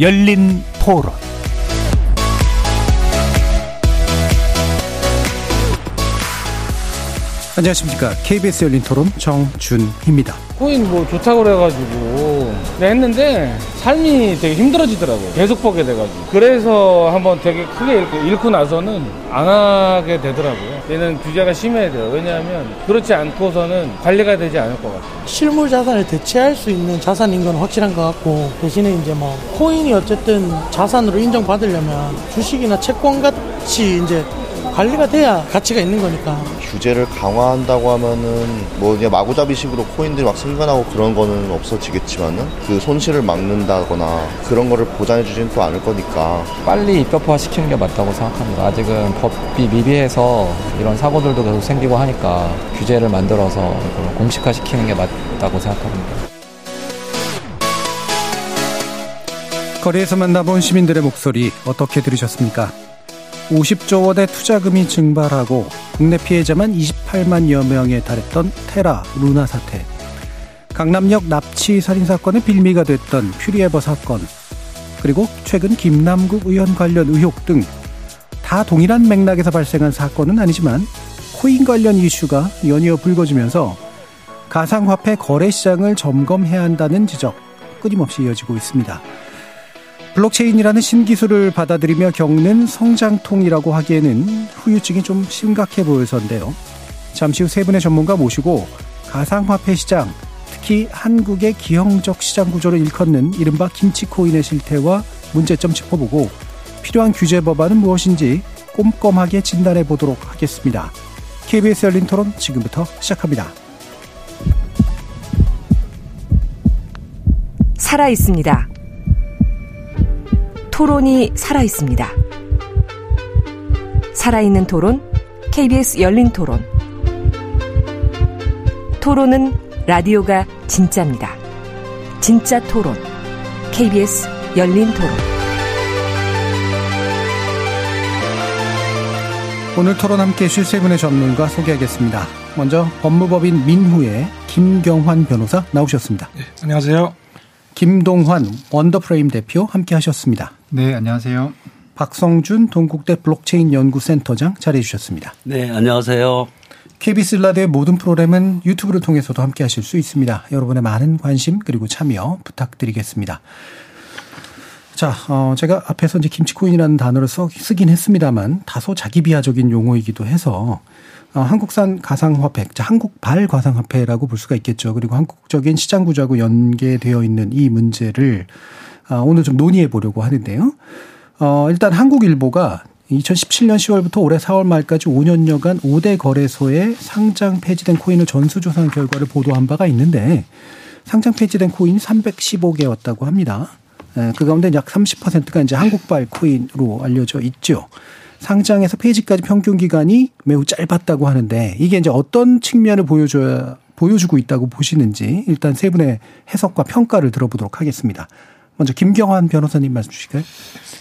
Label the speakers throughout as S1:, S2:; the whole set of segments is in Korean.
S1: 열린 토론 안녕하십니까. KBS 열린 토론 정준희입니다.
S2: 코인 뭐 좋다고 그래가지고 네, 했는데 삶이 되게 힘들어지더라고요. 계속 보게 돼가지고. 그래서 한번 되게 크게 읽고, 읽고 나서는 안 하게 되더라고요. 얘는 규제가 심해야 돼요. 왜냐하면 그렇지 않고서는 관리가 되지 않을 것 같아요.
S3: 실물 자산을 대체할 수 있는 자산인 건 확실한 것 같고 대신에 이제 뭐 코인이 어쨌든 자산으로 인정받으려면 주식이나 채권 같이 이제 관리가 돼야 가치가 있는 거니까.
S4: 규제를 강화한다고 하면은 뭐 그냥 마구잡이식으로 코인들이 막 승관하고 그런 거는 없어지겠지만은 그 손실을 막는다거나 그런 거를 보장해 주지는 또 않을 거니까
S5: 빨리 입법화 시키는 게 맞다고 생각합니다. 아직은 법이 미비해서 이런 사고들도 계속 생기고 하니까 규제를 만들어서 공식화 시키는 게 맞다고 생각합니다.
S1: 거리에서 만나본 시민들의 목소리 어떻게 들으셨습니까? 50조 원의 투자금이 증발하고 국내 피해자만 28만여 명에 달했던 테라 루나 사태, 강남역 납치 살인 사건의 빌미가 됐던 퓨리에버 사건, 그리고 최근 김남국 의원 관련 의혹 등 다 동일한 맥락에서 발생한 사건은 아니지만 코인 관련 이슈가 연이어 불거지면서 가상화폐 거래 시장을 점검해야 한다는 지적 끊임없이 이어지고 있습니다. 블록체인이라는 신기술을 받아들이며 겪는 성장통이라고 하기에는 후유증이 좀 심각해 보여서인데요. 잠시 후 세 분의 전문가 모시고 가상화폐 시장, 특히 한국의 기형적 시장 구조를 일컫는 이른바 김치코인의 실태와 문제점 짚어보고 필요한 규제 법안은 무엇인지 꼼꼼하게 진단해 보도록 하겠습니다. KBS 열린 토론 지금부터 시작합니다.
S6: 살아 있습니다. 토론이 살아 있습니다. 살아있는 토론, KBS 열린 토론. 토론은 라디오가 진짜입니다. 진짜 토론, KBS 열린 토론.
S1: 오늘 토론 함께 해주실 세 분의 전문가 소개하겠습니다. 먼저 법무법인 민후의 김경환 변호사 나오셨습니다.
S7: 네, 안녕하세요.
S1: 김동환 원더프레임 대표 함께 하셨습니다.
S8: 네, 안녕하세요.
S1: 박성준 동국대 블록체인 연구센터장 자리해 주셨습니다.
S9: 네, 안녕하세요.
S1: KBS 라디오의 모든 프로그램은 유튜브를 통해서도 함께 하실 수 있습니다. 여러분의 많은 관심 그리고 참여 부탁드리겠습니다. 자, 어, 제가 앞에서 이제 김치코인이라는 단어를 써, 쓰긴 했습니다만 다소 자기 비하적인 용어이기도 해서 어, 한국산 가상화폐, 자, 한국발 가상화폐라고 볼 수가 있겠죠. 그리고 한국적인 시장 구조하고 연계되어 있는 이 문제를 어, 오늘 좀 논의해 보려고 하는데요. 어, 일단 한국일보가 2017년 10월부터 올해 4월 말까지 5년여간 5대 거래소에 상장 폐지된 코인을 전수조사한 결과를 보도한 바가 있는데 상장 폐지된 코인이 315개였다고 합니다. 그 가운데 약 30%가 이제 한국발 코인으로 알려져 있죠. 상장에서 폐지까지 평균 기간이 매우 짧았다고 하는데 이게 이제 어떤 측면을 보여줘야 보여주고 있다고 보시는지 일단 세 분의 해석과 평가를 들어보도록 하겠습니다. 먼저 김경환 변호사님 말씀 주실까요?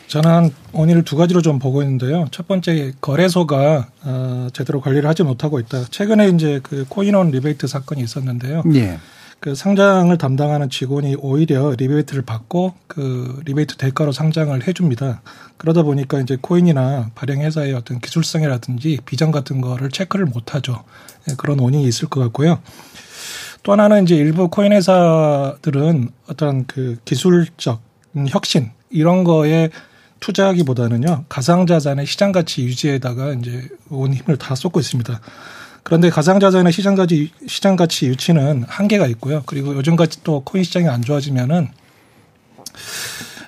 S7: 저는 원인을 두 가지로 좀 보고 있는데요. 첫 번째 거래소가 어, 제대로 관리를 하지 못하고 있다. 최근에 이제 그 코인원 리베이트 사건이 있었는데요.
S1: 예.
S7: 그 상장을 담당하는 직원이 오히려 리베이트를 받고 그 리베이트 대가로 상장을 해줍니다. 그러다 보니까 이제 코인이나 발행 회사의 어떤 기술성이라든지 비전 같은 거를 체크를 못하죠. 예, 그런 원인이 있을 것 같고요. 또 하나는 이제 일부 코인 회사들은 어떤 그 기술적 혁신 이런 거에 투자하기보다는요 가상자산의 시장 가치 유지에다가 이제 온 힘을 다 쏟고 있습니다. 그런데 가상자산의 시장 가치 시장 가치 유치는 한계가 있고요. 그리고 요즘같이 또 코인 시장이 안 좋아지면은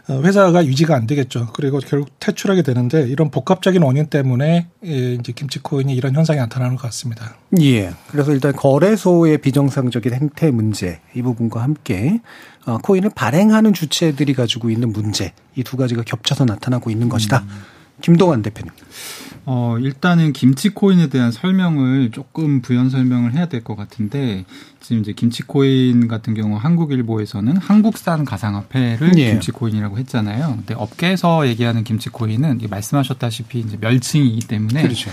S7: 회사가 유지가 안 되겠죠. 그리고 결국 퇴출하게 되는데 이런 복합적인 원인 때문에 예, 이제 김치코인이 이런 현상이 나타나는 것 같습니다.
S1: 예. 그래서 일단 거래소의 비정상적인 행태 문제 이 부분과 함께 어, 코인을 발행하는 주체들이 가지고 있는 문제 이 두 가지가 겹쳐서 나타나고 있는 것이다. 음. 김동환 대표님.
S8: 어, 일단은 김치 코인에 대한 설명을 조금 부연 설명을 해야 될 것 같은데, 지금 이제 김치 코인 같은 경우 한국일보에서는 한국산 가상화폐를 예. 김치 코인이라고 했잖아요. 근데 업계에서 얘기하는 김치 코인은 말씀하셨다시피 이제 멸칭이기 때문에.
S1: 그렇죠.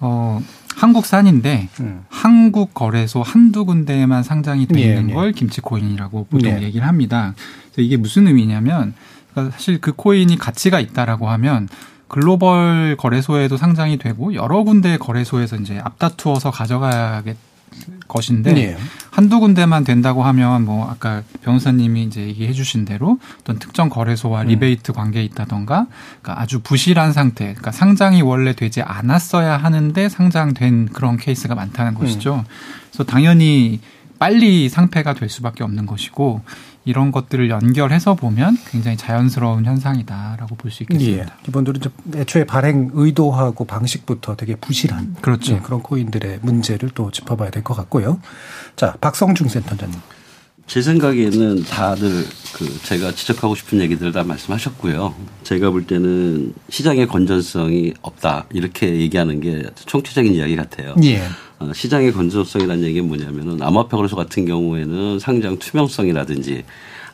S8: 어, 한국산인데 음. 한국 거래소 한두 군데에만 상장이 돼 예, 있는 예, 걸 김치 코인이라고 보통 예. 얘기를 합니다. 그래서 이게 무슨 의미냐면 그러니까 사실 그 코인이 가치가 있다라고 하면 글로벌 거래소에도 상장이 되고 여러 군데 거래소에서 이제 앞다투어서 가져갈 것인데 네. 한두 군데만 된다고 하면 뭐 아까 변호사님이 이제 얘기해 주신 대로 어떤 특정 거래소와 음. 리베이트 관계에 있다던가 그러니까 아주 부실한 상태 그러니까 상장이 원래 되지 않았어야 하는데 상장된 그런 케이스가 많다는 것이죠. 음. 그래서 당연히 빨리 상폐가 될 수밖에 없는 것이고 이런 것들을 연결해서 보면 굉장히 자연스러운 현상이다라고 볼 수 있겠습니다. 예.
S1: 기본적으로 애초에 발행 의도하고 방식부터 되게 부실한
S8: 그렇죠.
S1: 예, 그런 코인들의 문제를 또 짚어봐야 될 것 같고요. 자, 박성중 센터장님.
S9: 제 생각에는 다들 그 제가 지적하고 싶은 얘기들 다 말씀하셨고요. 제가 볼 때는 시장의 건전성이 없다 이렇게 얘기하는 게 총체적인 이야기 같아요.
S1: 예.
S9: 어, 시장의 건전성이라는 얘기는 뭐냐면은 암호화폐 거래소 같은 경우에는 상장 투명성이라든지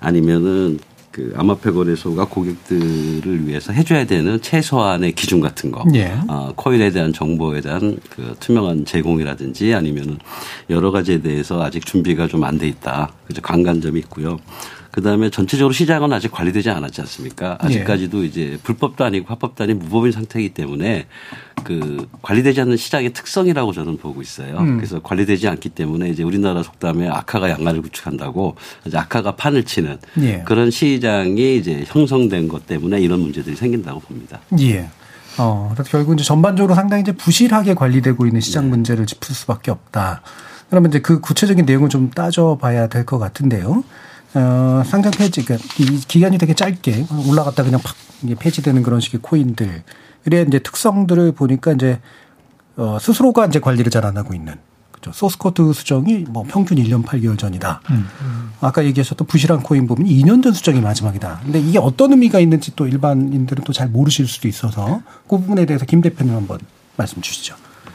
S9: 아니면은 그 암호화폐 거래소가 고객들을 위해서 해줘야 되는 최소한의 기준 같은 거,
S1: 예.
S9: 어, 코인에 대한 정보에 대한 그 투명한 제공이라든지 아니면은 여러 가지에 대해서 아직 준비가 좀 안 돼 있다. 그래서 관간점이 있고요. 그 다음에 전체적으로 시장은 아직 관리되지 않았지 않습니까? 아직까지도 예. 이제 불법도 아니고 합법도 아닌 무법인 상태이기 때문에 그 관리되지 않는 시장의 특성이라고 저는 보고 있어요. 음. 그래서 관리되지 않기 때문에 이제 우리나라 속담에 악화가 양화를 구축한다고 이제 악화가 판을 치는 예. 그런 시장이 이제 형성된 것 때문에 이런 문제들이 생긴다고 봅니다.
S1: 예. 어, 그래서 결국 이제 전반적으로 상당히 이제 부실하게 관리되고 있는 시장 네. 문제를 짚을 수밖에 없다. 그러면 이제 그 구체적인 내용을 좀 따져봐야 될 것 같은데요. 어, 상장 폐지, 그러니까 이 기간이 되게 짧게 올라갔다 그냥 팍 폐지되는 그런 식의 코인들의 이제 특성들을 보니까 이제 어, 스스로가 이제 관리를 잘 안 하고 있는 그죠. 소스코드 수정이 뭐 평균 1년 8개월 전이다. 음. 아까 얘기하셨던 부실한 코인 보면 2년 전 수정이 마지막이다. 근데 이게 어떤 의미가 있는지 또 일반인들은 또 잘 모르실 수도 있어서 그 부분에 대해서 김 대표님 한번 말씀 주시죠.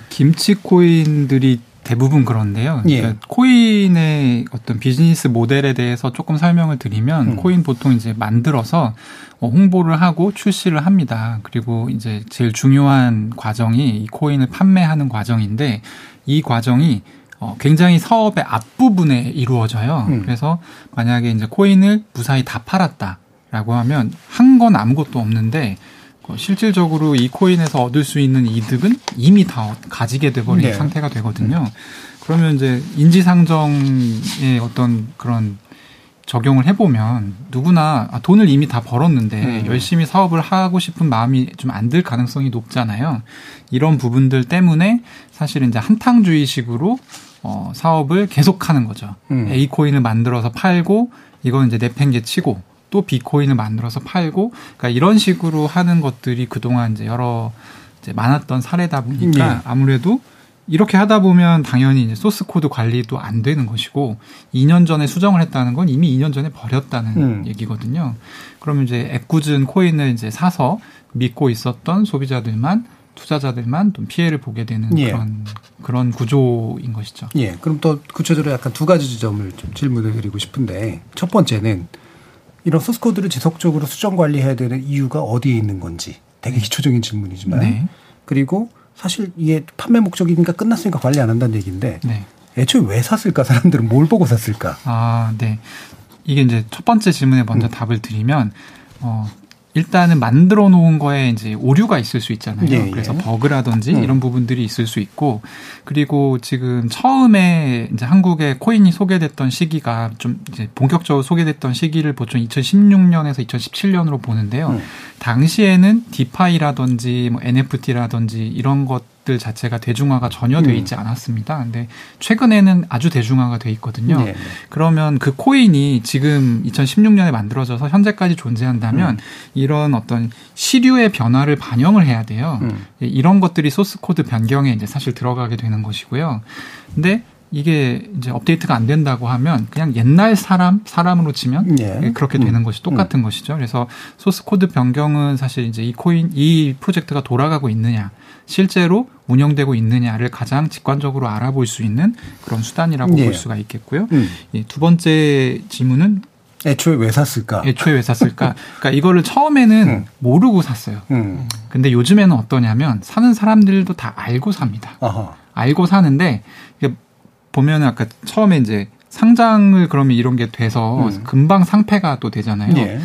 S8: 김치 코인들이 대부분 그런데요.
S1: 예.
S8: 그러니까 코인의 어떤 비즈니스 모델에 대해서 조금 설명을 드리면 음. 코인 보통 이제 만들어서 어, 홍보를 하고 출시를 합니다. 그리고 이제 제일 중요한 과정이 이 코인을 판매하는 과정인데 이 과정이 어, 굉장히 사업의 앞부분에 이루어져요. 음. 그래서 만약에 이제 코인을 무사히 다 팔았다라고 하면 한 건 아무것도 없는데 어, 실질적으로 이 코인에서 얻을 수 있는 이득은 이미 다 가지게 돼버린 네. 상태가 되거든요. 그러면 이제 인지상정의 어떤 그런 적용을 해보면 누구나 아, 돈을 이미 다 벌었는데 음. 열심히 사업을 하고 싶은 마음이 좀 안 들 가능성이 높잖아요. 이런 부분들 때문에 사실 이제 한탕주의식으로 어, 사업을 계속하는 거죠. 음. A 코인을 만들어서 팔고 이건 이제 내팽개 치고 또 B 코인을 만들어서 팔고 그러니까 이런 식으로 하는 것들이 그동안 이제 여러 이제 많았던 사례다 보니까 네. 아무래도 이렇게 하다 보면 당연히 이제 소스 코드 관리도 안 되는 것이고 2년 전에 수정을 했다는 건 이미 2년 전에 버렸다는 음. 얘기거든요. 그러면 이제 애꿎은 코인을 이제 사서 믿고 있었던 소비자들만 투자자들만 좀 피해를 보게 되는 예. 그런 그런 구조인 것이죠.
S1: 예. 그럼 또 구체적으로 약간 두 가지 지점을 좀 질문을 드리고 싶은데 첫 번째는 이런 소스 코드를 지속적으로 수정 관리해야 되는 이유가 어디에 있는 건지 되게 기초적인 질문이지만 네. 그리고 사실 이게 판매 목적이니까 끝났으니까 관리 안 한다는 얘기인데 네. 애초에 왜 샀을까 사람들은 뭘 보고 샀을까?
S8: 아, 네. 이게 이제 첫 번째 질문에 먼저 음. 답을 드리면 어 일단은 만들어 놓은 거에 이제 오류가 있을 수 있잖아요. 예, 그래서 예. 버그라든지 음. 이런 부분들이 있을 수 있고 그리고 지금 처음에 이제 한국에 코인이 소개됐던 시기가 좀 이제 본격적으로 소개됐던 시기를 보통 2016년에서 2017년으로 보는데요. 음. 당시에는 DeFi라든지 뭐 NFT라든지 이런 것들 자체가 대중화가 전혀 돼 음. 있지 않았습니다. 근데 최근에는 아주 대중화가 돼 있거든요. 네. 그러면 그 코인이 지금 2016년에 만들어져서 현재까지 존재한다면 음. 이런 어떤 시류의 변화를 반영을 해야 돼요. 음. 이런 것들이 소스 코드 변경에 이제 사실 들어가게 되는 것이고요. 근데 이게 이제 업데이트가 안 된다고 하면 그냥 옛날 사람 사람으로 치면 예. 그렇게 되는 음. 것이 똑같은 음. 것이죠. 그래서 소스 코드 변경은 사실 이제 이 코인 이 프로젝트가 돌아가고 있느냐 실제로 운영되고 있느냐를 가장 직관적으로 알아볼 수 있는 그런 수단이라고 예. 볼 수가 있겠고요. 음. 두 번째 질문은
S1: 애초에 왜 샀을까?
S8: 애초에 왜 샀을까? 그러니까 이거를 처음에는 음. 모르고 샀어요. 음. 근데 요즘에는 어떠냐면 사는 사람들도 다 알고 삽니다. 아하. 알고 사는데 보면은 아까 처음에 이제 상장을 그러면 이런 게 돼서 음. 금방 상패가 또 되잖아요. 예.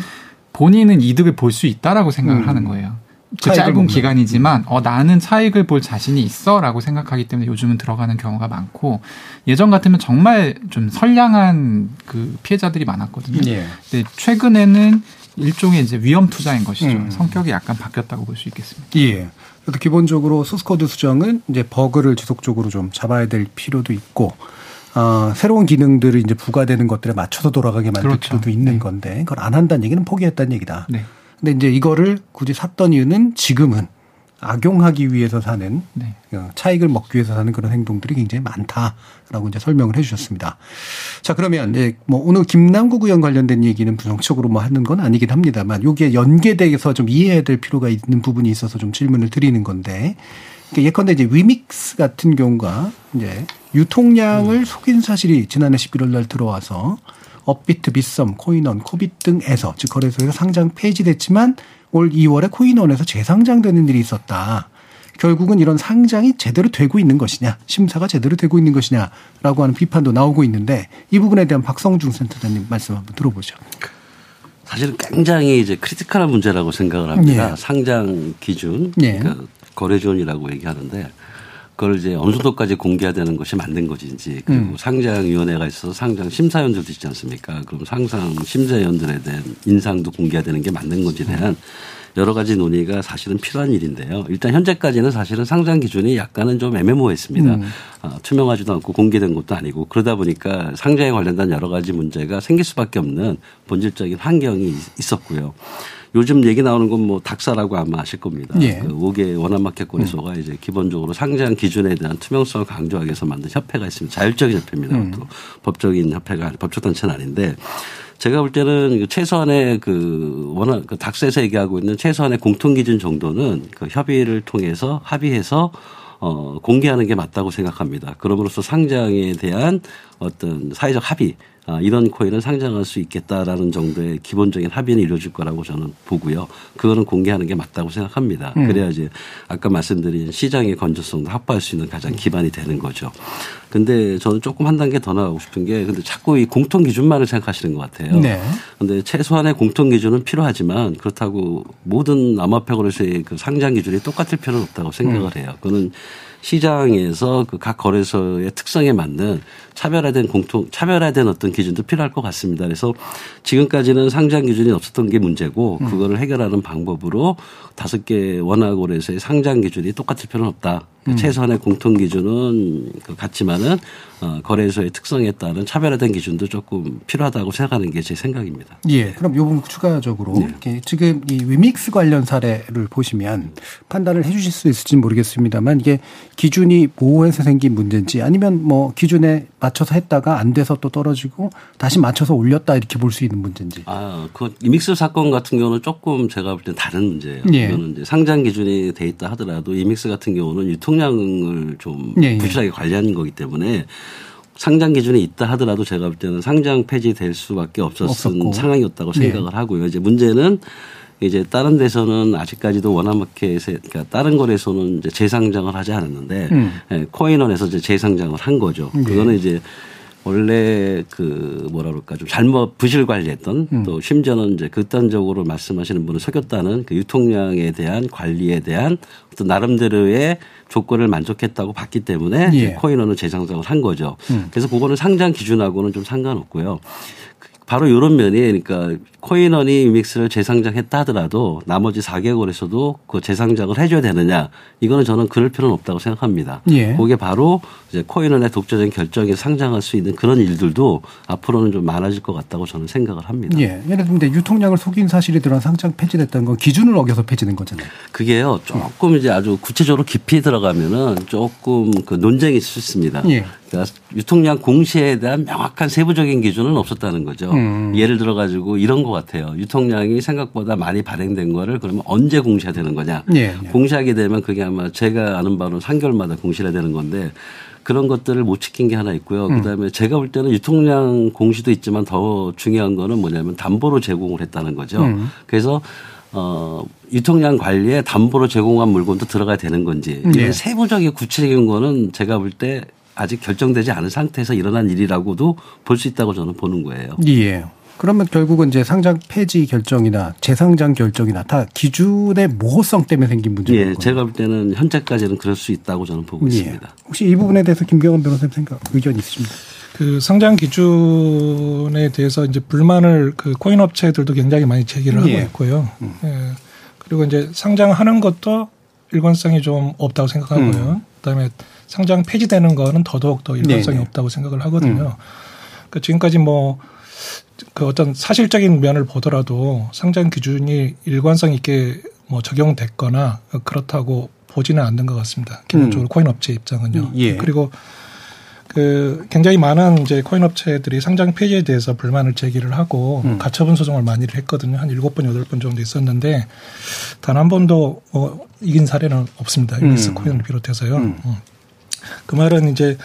S8: 본인은 이득을 볼 수 있다라고 생각을 음. 하는 거예요. 그 짧은 보면. 기간이지만 어 나는 차익을 볼 자신이 있어라고 생각하기 때문에 요즘은 들어가는 경우가 많고 예전 같으면 정말 좀 선량한 그 피해자들이 많았거든요. 예. 근데 최근에는 일종의 이제 위험 투자인 것이죠. 음. 성격이 약간 바뀌었다고 볼 수 있겠습니다.
S1: 예. 그래도 기본적으로 소스코드 수정은 이제 버그를 지속적으로 좀 잡아야 될 필요도 있고 어, 새로운 기능들이 이제 부과되는 것들에 맞춰서 돌아가게 만들 그렇죠. 필요도 있는 네. 건데 그걸 안 한다는 얘기는 포기했다는 얘기다. 네. 근데 이제 이거를 굳이 샀던 이유는 지금은 악용하기 위해서 사는 네. 어, 차익을 먹기 위해서 사는 그런 행동들이 굉장히 많다라고 이제 설명을 해주셨습니다. 자 그러면 이제 뭐 오늘 김남국 의원 관련된 얘기는 부정적으로 뭐 하는 건 아니긴 합니다만 여기에 연계돼서 좀 이해해야 될 필요가 있는 부분이 있어서 좀 질문을 드리는 건데 그러니까 예컨대 이제 위믹스 같은 경우가 이제 유통량을 음. 속인 사실이 지난해 11월 날 들어와서 업비트, 빗썸, 코인원, 코빗 등에서 즉 거래소에서 상장 폐지됐지만 올 2월에 코인원에서 재상장되는 일이 있었다. 결국은 이런 상장이 제대로 되고 있는 것이냐, 심사가 제대로 되고 있는 것이냐라고 하는 비판도 나오고 있는데 이 부분에 대한 박성준 센터장님 말씀 한번 들어보죠.
S9: 사실은 굉장히 이제 critical한 문제라고 생각을 합니다. 예. 상장 기준, 예. 그러니까 거래존이라고 얘기하는데 그걸 이제 어느 정도까지 공개해야 되는 것이 맞는 것인지 그리고 음. 상장위원회가 있어서 상장 심사위원들도 있지 않습니까? 그럼 상장 심사위원들에 대한 신상도 공개해야 되는 게 맞는 건지에 대한 여러 가지 논의가 사실은 필요한 일인데요. 일단 현재까지는 사실은 상장 기준이 약간은 좀 애매모호했습니다. 음. 어, 투명하지도 않고 공개된 것도 아니고 그러다 보니까 상장에 관련된 여러 가지 문제가 생길 수밖에 없는 본질적인 환경이 있었고요. 요즘 얘기 나오는 건 뭐 닥사라고 아마 아실 겁니다. 예. 그 5개 원화마켓 거래소가 음. 이제 기본적으로 상장 기준에 대한 투명성을 강조하기 위해서 만든 협회가 있습니다. 자율적인 협회입니다. 음. 또 법적인 협회가 법적 단체는 아닌데 제가 볼 때는 그 최소한의 그 원화 그 닥스에서 얘기하고 있는 최소한의 공통 기준 정도는 그 협의를 통해서 합의해서 어 공개하는 게 맞다고 생각합니다. 그럼으로써 상장에 대한 어떤 사회적 합의 아, 이런 코인을 상장할 수 있겠다라는 정도의 기본적인 합의는 이루어질 거라고 저는 보고요. 그거는 공개하는 게 맞다고 생각합니다. 음. 그래야지 아까 말씀드린 시장의 건조성도 확보할 수 있는 가장 기반이 되는 거죠. 근데 저는 조금 한 단계 더 나가고 싶은 게 근데 자꾸 이 공통 기준만을 생각하시는 것 같아요. 네. 근데 최소한의 공통 기준은 필요하지만 그렇다고 모든 암호화폐 거래소의 그 상장 기준이 똑같을 필요는 없다고 생각을 음. 해요. 그거는 시장에서 그 각 거래소의 특성에 맞는 차별화된 공통 차별화된 어떤 기준도 필요할 것 같습니다. 그래서 지금까지는 상장 기준이 없었던 게 문제고 음. 그거를 해결하는 방법으로 다섯 개 원화 거래소의 상장 기준이 똑같을 필요는 없다. 음. 최소한의 공통 기준은 그 같지만은 어, 거래소의 특성에 따른 차별화된 기준도 조금 필요하다고 생각하는 게 제 생각입니다.
S1: 예. 그럼 요 부분 추가적으로 네. 지금 이 위믹스 관련 사례를 보시면 판단을 해주실 수 있을지 모르겠습니다만 이게 기준이 모호해서 생긴 문제인지 아니면 뭐 기준에 맞춰서 했다가 안 돼서 또 떨어지고 다시 맞춰서 올렸다 이렇게 볼 수 있는 문제인지.
S9: 아, 그 이믹스 사건 같은 경우는 조금 제가 볼 때 다른 문제예요. 예. 이거는 이제 상장 기준이 돼 있다 하더라도 이믹스 같은 경우는 유통 총량을 좀 예, 예. 부실하게 관리하는 거기 때문에 상장 기준에 있다 하더라도 제가 볼 때는 상장 폐지될 수밖에 없었던 없었고. 상황이었다고 네. 생각을 네. 하고요. 이제 문제는 이제 다른 데서는 아직까지도 원화마켓에 그러니까 다른 거래소는 이제 재상장을 하지 않았는데 음. 예, 코인원에서 이제 재상장을 한 거죠. 네. 그거는 이제 원래 그 뭐라 그럴까 좀 잘못 부실 관리했던 음. 또 심지어는 이제 극단적으로 말씀하시는 분을 속였다는 그 유통량에 대한 관리에 대한 어떤 나름대로의 조건을 만족했다고 봤기 때문에 예. 코인원은 재상장을 한 거죠. 음. 그래서 그거는 상장 기준하고는 좀 상관없고요. 바로 이런 면이 그러니까 코인원이 믹스를 재상장했다 하더라도 나머지 4개국에서도 그 재상장을 해줘야 되느냐 이거는 저는 그럴 필요는 없다고 생각합니다. 예. 그게 바로 이제 코인원의 독자적인 결정에 상장할 수 있는 그런 일들도 앞으로는 좀 많아질 것 같다고 저는 생각을 합니다.
S1: 예. 예를 들면 유통량을 속인 사실이 드러난 상장 폐지됐다는 건 기준을 어겨서 폐지된 거잖아요.
S9: 그게요 조금 이제 아주 구체적으로 깊이 들어가면은 조금 그 논쟁이 있을 수 있습니다. 예. 그러니까 유통량 공시에 대한 명확한 세부적인 기준은 없었다는 거죠. 음. 예를 들어 가지고 이런 것 같아요. 유통량이 생각보다 많이 발행된 거를 그러면 언제 공시해야 되는 거냐. 예, 예. 공시하게 되면 그게 아마 제가 아는 바로 3개월마다 공시해야 되는 건데 그런 것들을 못 지킨 게 하나 있고요. 음. 그다음에 제가 볼 때는 유통량 공시도 있지만 더 중요한 거는 뭐냐면 담보로 제공을 했다는 거죠. 음. 그래서 어, 유통량 관리에 담보로 제공한 물건도 들어가야 되는 건지 네. 세부적인 구체적인 거는 제가 볼 때 아직 결정되지 않은 상태에서 일어난 일이라고도 볼 수 있다고 저는 보는 거예요.
S1: 예. 그러면 결국은 이제 상장 폐지 결정이나 재상장 결정이나 다 기준의 모호성 때문에 생긴 문제인
S9: 예, 제가 볼 때는 현재까지는 그럴 수 있다고 저는 보고 예. 있습니다.
S1: 혹시 이 부분에 대해서 김경원 변호사님 생각 의견 있으십니까?
S7: 그 상장 기준에 대해서 이제 불만을 그 코인 업체들도 굉장히 많이 제기를 하고 예. 있고요. 음. 예. 그리고 이제 상장하는 것도 일관성이 좀 없다고 생각하고요. 음. 그다음에 상장 폐지되는 거는 더더욱 더 일관성이 네네. 없다고 생각을 하거든요. 음. 그러니까 지금까지 뭐 그 어떤 사실적인 면을 보더라도 상장 기준이 일관성 있게 뭐 적용됐거나 그렇다고 보지는 않는 것 같습니다. 기본적으로 음. 코인 업체 입장은요. 예. 그리고 그 굉장히 많은 이제 코인 업체들이 상장 폐지에 대해서 불만을 제기를 하고 음. 가처분 소송을 많이를 했거든요. 한 일곱 번 여덟 번 정도 있었는데 단 한 번도 어, 이긴 사례는 없습니다. 유니스 음. 코인을 비롯해서요. 음. 음. 그 말은 이제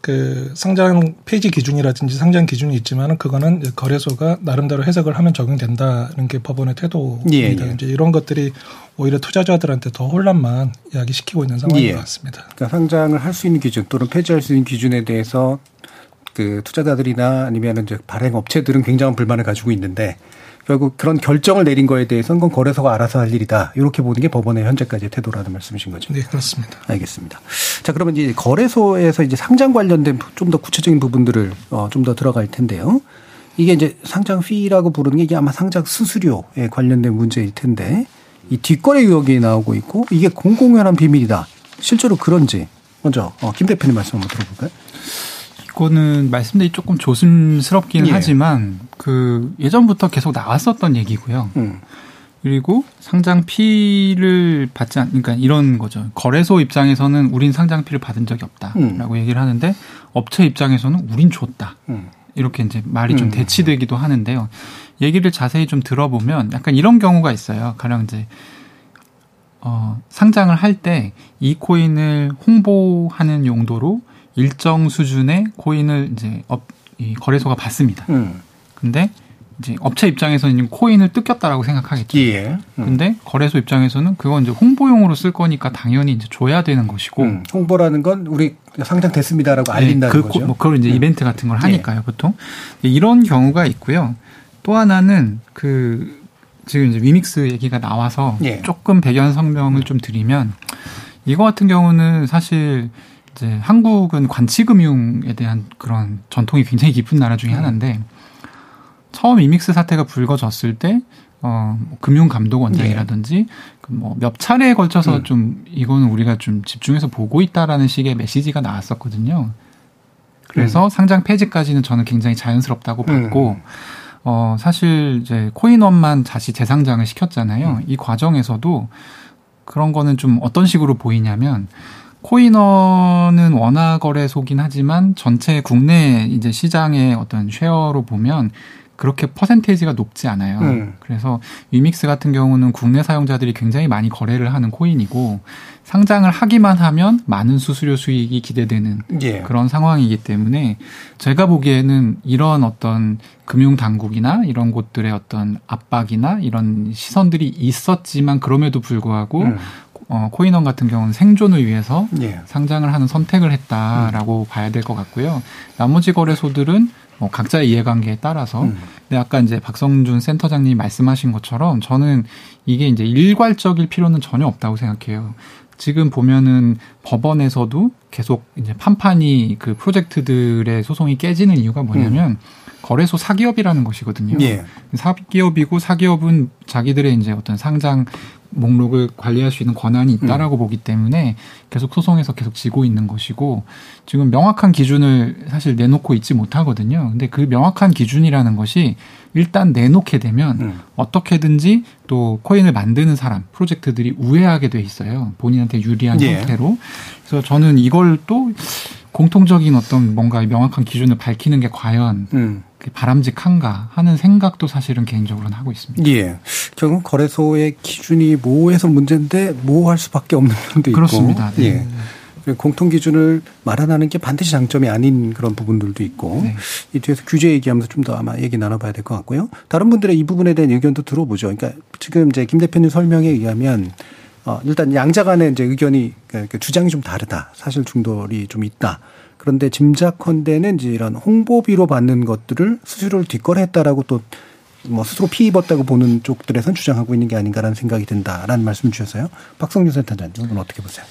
S7: 그 상장 폐지 기준이라든지 상장 기준이 있지만은 그거는 거래소가 나름대로 해석을 하면 적용된다는 게 법원의 태도입니다. 예, 예. 이제 이런 것들이 오히려 투자자들한테 더 혼란만 이야기시키고 있는 상황인 예. 것 같습니다.
S1: 그러니까 상장을 할 수 있는 기준 또는 폐지할 수 있는 기준에 대해서 그 투자자들이나 아니면 이제 발행 업체들은 굉장한 불만을 가지고 있는데 결국 그런 결정을 내린 거에 대해서는 그건 거래소가 알아서 할 일이다. 이렇게 보는 게 법원의 현재까지의 태도라는 말씀이신 거죠.
S7: 네, 그렇습니다.
S1: 알겠습니다. 자, 그러면 이제 거래소에서 이제 상장 관련된 좀 더 구체적인 부분들을 어, 좀 더 들어갈 텐데요. 이게 이제 상장 피라고 부르는 게 이게 아마 상장 수수료에 관련된 문제일 텐데 이 뒷거래 의혹이 나오고 있고 이게 공공연한 비밀이다. 실제로 그런지 먼저 어, 김 대표님 말씀 한번 들어볼까요?
S8: 이거는 말씀드리 조금 조심스럽기는 예. 하지만 그 예전부터 계속 나왔었던 얘기고요. 음. 그리고 상장 피를 받지 않, 그러니까 이런 거죠. 거래소 입장에서는 우린 상장 피를 받은 적이 없다라고 음. 얘기를 하는데 업체 입장에서는 우린 줬다. 음. 이렇게 이제 말이 좀 음. 대치되기도 하는데요. 얘기를 자세히 좀 들어보면 약간 이런 경우가 있어요. 가령 이제 어, 상장을 할 때 이 코인을 홍보하는 용도로 일정 수준의 코인을 이제 업, 이 거래소가 받습니다. 음. 근데 이제 업체 입장에서는 코인을 뜯겼다라고 생각하겠죠. 예. 음. 근데 거래소 입장에서는 그건 이제 홍보용으로 쓸 거니까 당연히 이제 줘야 되는 것이고. 음.
S1: 홍보라는 건 우리 상장됐습니다라고 네, 알린다는
S8: 그,
S1: 거죠.
S8: 뭐 그걸 이제 음. 이벤트 같은 걸 하니까요, 예. 보통. 이런 경우가 있고요. 또 하나는 그 지금 이제 위믹스 얘기가 나와서 예. 조금 배경 설명을 좀 드리면 이거 같은 경우는 사실 이제 한국은 관치금융에 대한 그런 전통이 굉장히 깊은 나라 중에 음. 하나인데 처음 이믹스 사태가 불거졌을 때 어, 뭐 금융감독원장이라든지 네. 그 뭐몇 차례에 걸쳐서 음. 좀 이거는 우리가 좀 집중해서 보고 있다라는 식의 메시지가 나왔었거든요. 그래서 음. 상장 폐지까지는 저는 굉장히 자연스럽다고 봤고, 음. 어, 사실 이제 코인원만 다시 재상장을 시켰잖아요. 음. 이 과정에서도 그런 거는 좀 어떤 식으로 보이냐면, 코인원은 원화 거래소긴 하지만 전체 국내 이제 시장의 어떤 쉐어로 보면 그렇게 퍼센테이지가 높지 않아요. 음. 그래서 위믹스 같은 경우는 국내 사용자들이 굉장히 많이 거래를 하는 코인이고 상장을 하기만 하면 많은 수수료 수익이 기대되는 예. 그런 상황이기 때문에 제가 보기에는 이런 어떤 금융 당국이나 이런 곳들의 어떤 압박이나 이런 시선들이 있었지만 그럼에도 불구하고 음. 어, 코인원 같은 경우는 생존을 위해서 예. 상장을 하는 선택을 했다라고 음. 봐야 될 것 같고요. 나머지 거래소들은 뭐 각자의 이해관계에 따라서 음. 근데 아까 이제 박성준 센터장님이 말씀하신 것처럼 저는 이게 이제 일괄적일 필요는 전혀 없다고 생각해요. 지금 보면은 법원에서도 계속 이제 판판이 그 프로젝트들의 소송이 깨지는 이유가 뭐냐면 음. 거래소 사기업이라는 것이거든요. 예. 사기업이고 사기업은 자기들의 이제 어떤 상장 목록을 관리할 수 있는 권한이 있다라고 음. 보기 때문에 계속 소송에서 계속 지고 있는 것이고 지금 명확한 기준을 사실 내놓고 있지 못하거든요. 근데 그 명확한 기준이라는 것이 일단 내놓게 되면 음. 어떻게든지 또 코인을 만드는 사람 프로젝트들이 우회하게 돼 있어요. 본인한테 유리한 예. 형태로. 그래서 저는 이걸 또 공통적인 어떤 뭔가 명확한 기준을 밝히는 게 과연 음. 바람직한가 하는 생각도 사실은 개인적으로는 하고 있습니다.
S1: 예. 결국 거래소의 기준이 모호해서 문제인데 모호할 수밖에 없는 면도 있고.
S8: 그렇습니다. 네.
S1: 예. 공통 기준을 마련하는 게 반드시 장점이 아닌 그런 부분들도 있고 네. 이 뒤에서 규제 얘기하면서 좀 더 아마 얘기 나눠봐야 될 것 같고요. 다른 분들의 이 부분에 대한 의견도 들어보죠. 그러니까 지금 이제 김 대표님 설명에 의하면 어, 일단 양자 간의 이제 의견이 그러니까 주장이 좀 다르다. 사실 중돌이 좀 있다. 그런데 짐작컨대는 이제 이런 홍보비로 받는 것들을 수수료를 뒷거래했다라고 또 뭐 스스로 피 입었다고 보는 쪽들에선 주장하고 있는 게 아닌가라는 생각이 든다라는 말씀 주셔서요. 박성준 센터장님, 이건 어떻게 보세요?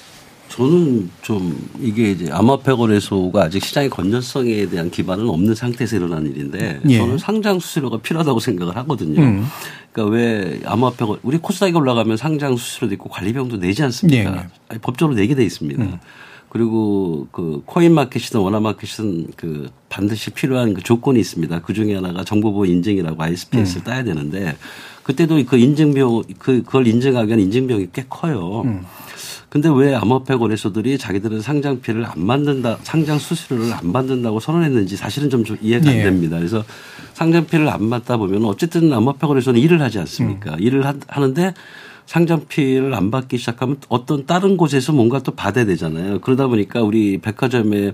S9: 저는 좀 이게 이제 암호화폐 거래소가 아직 시장의 건전성에 대한 기반은 없는 상태에서 일어난 일인데 예. 저는 상장 수수료가 필요하다고 생각을 하거든요. 음. 그러니까 왜 암호화폐 우리 코스닥에 올라가면 상장 수수료도 있고 관리비용도 내지 않습니까? 예. 아니, 법적으로 내게 돼 있습니다. 음. 그리고 그 코인 마켓이든 원화 마켓이든 그 반드시 필요한 그 조건이 있습니다. 그 중에 하나가 정보보호 인증이라고 ISPS를 음. 따야 되는데 그때도 그 인증비용 그 그걸 인증하기 위한 인증비용이 꽤 커요. 음. 근데 왜 암호화폐 거래소들이 자기들은 상장피를 안 만든다, 상장 수수료를 안 받는다고 선언했는지 사실은 좀, 좀 이해가 안 예. 됩니다. 그래서 상장피를 안 받다 보면 어쨌든 암호화폐 거래소는 일을 하지 않습니까? 음. 일을 하, 하는데 상장피를 안 받기 시작하면 어떤 다른 곳에서 뭔가 또 받아야 되잖아요. 그러다 보니까 우리 백화점에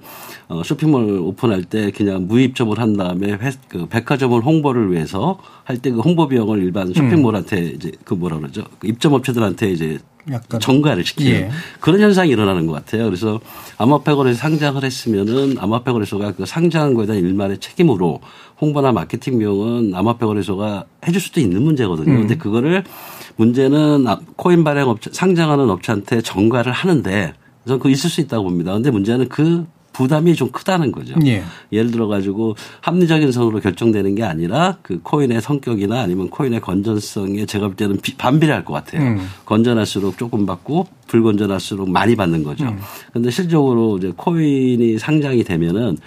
S9: 어, 쇼핑몰 오픈할 때 그냥 무입점을 한 다음에 회, 그 백화점을 홍보를 위해서 할 때 그 홍보 비용을 일반 쇼핑몰한테 음. 이제 그 뭐라 그러죠. 그 입점업체들한테 이제 약간 정가를 시키는 예. 그런 현상이 일어나는 것 같아요. 그래서 암호화폐 거래소 상장을 했으면은 암호화폐 거래소가 그 상장한 거에 대한 일말의 책임으로 홍보나 마케팅 비용은 암호화폐 거래소가 해줄 수도 있는 문제거든요. 음. 근데 그거를 문제는 코인 발행 업체 상장하는 업체한테 정가를 하는데 저는 그 있을 수 있다고 봅니다. 근데 문제는 그 부담이 좀 크다는 거죠. 예. 예를 들어 가지고 합리적인 선으로 결정되는 게 아니라 그 코인의 성격이나 아니면 코인의 건전성에 제가 볼 때는 반비례할 것 같아요. 음. 건전할수록 조금 받고 불건전할수록 많이 받는 거죠. 음. 그런데 실적으로 이제 코인이 상장이 되면은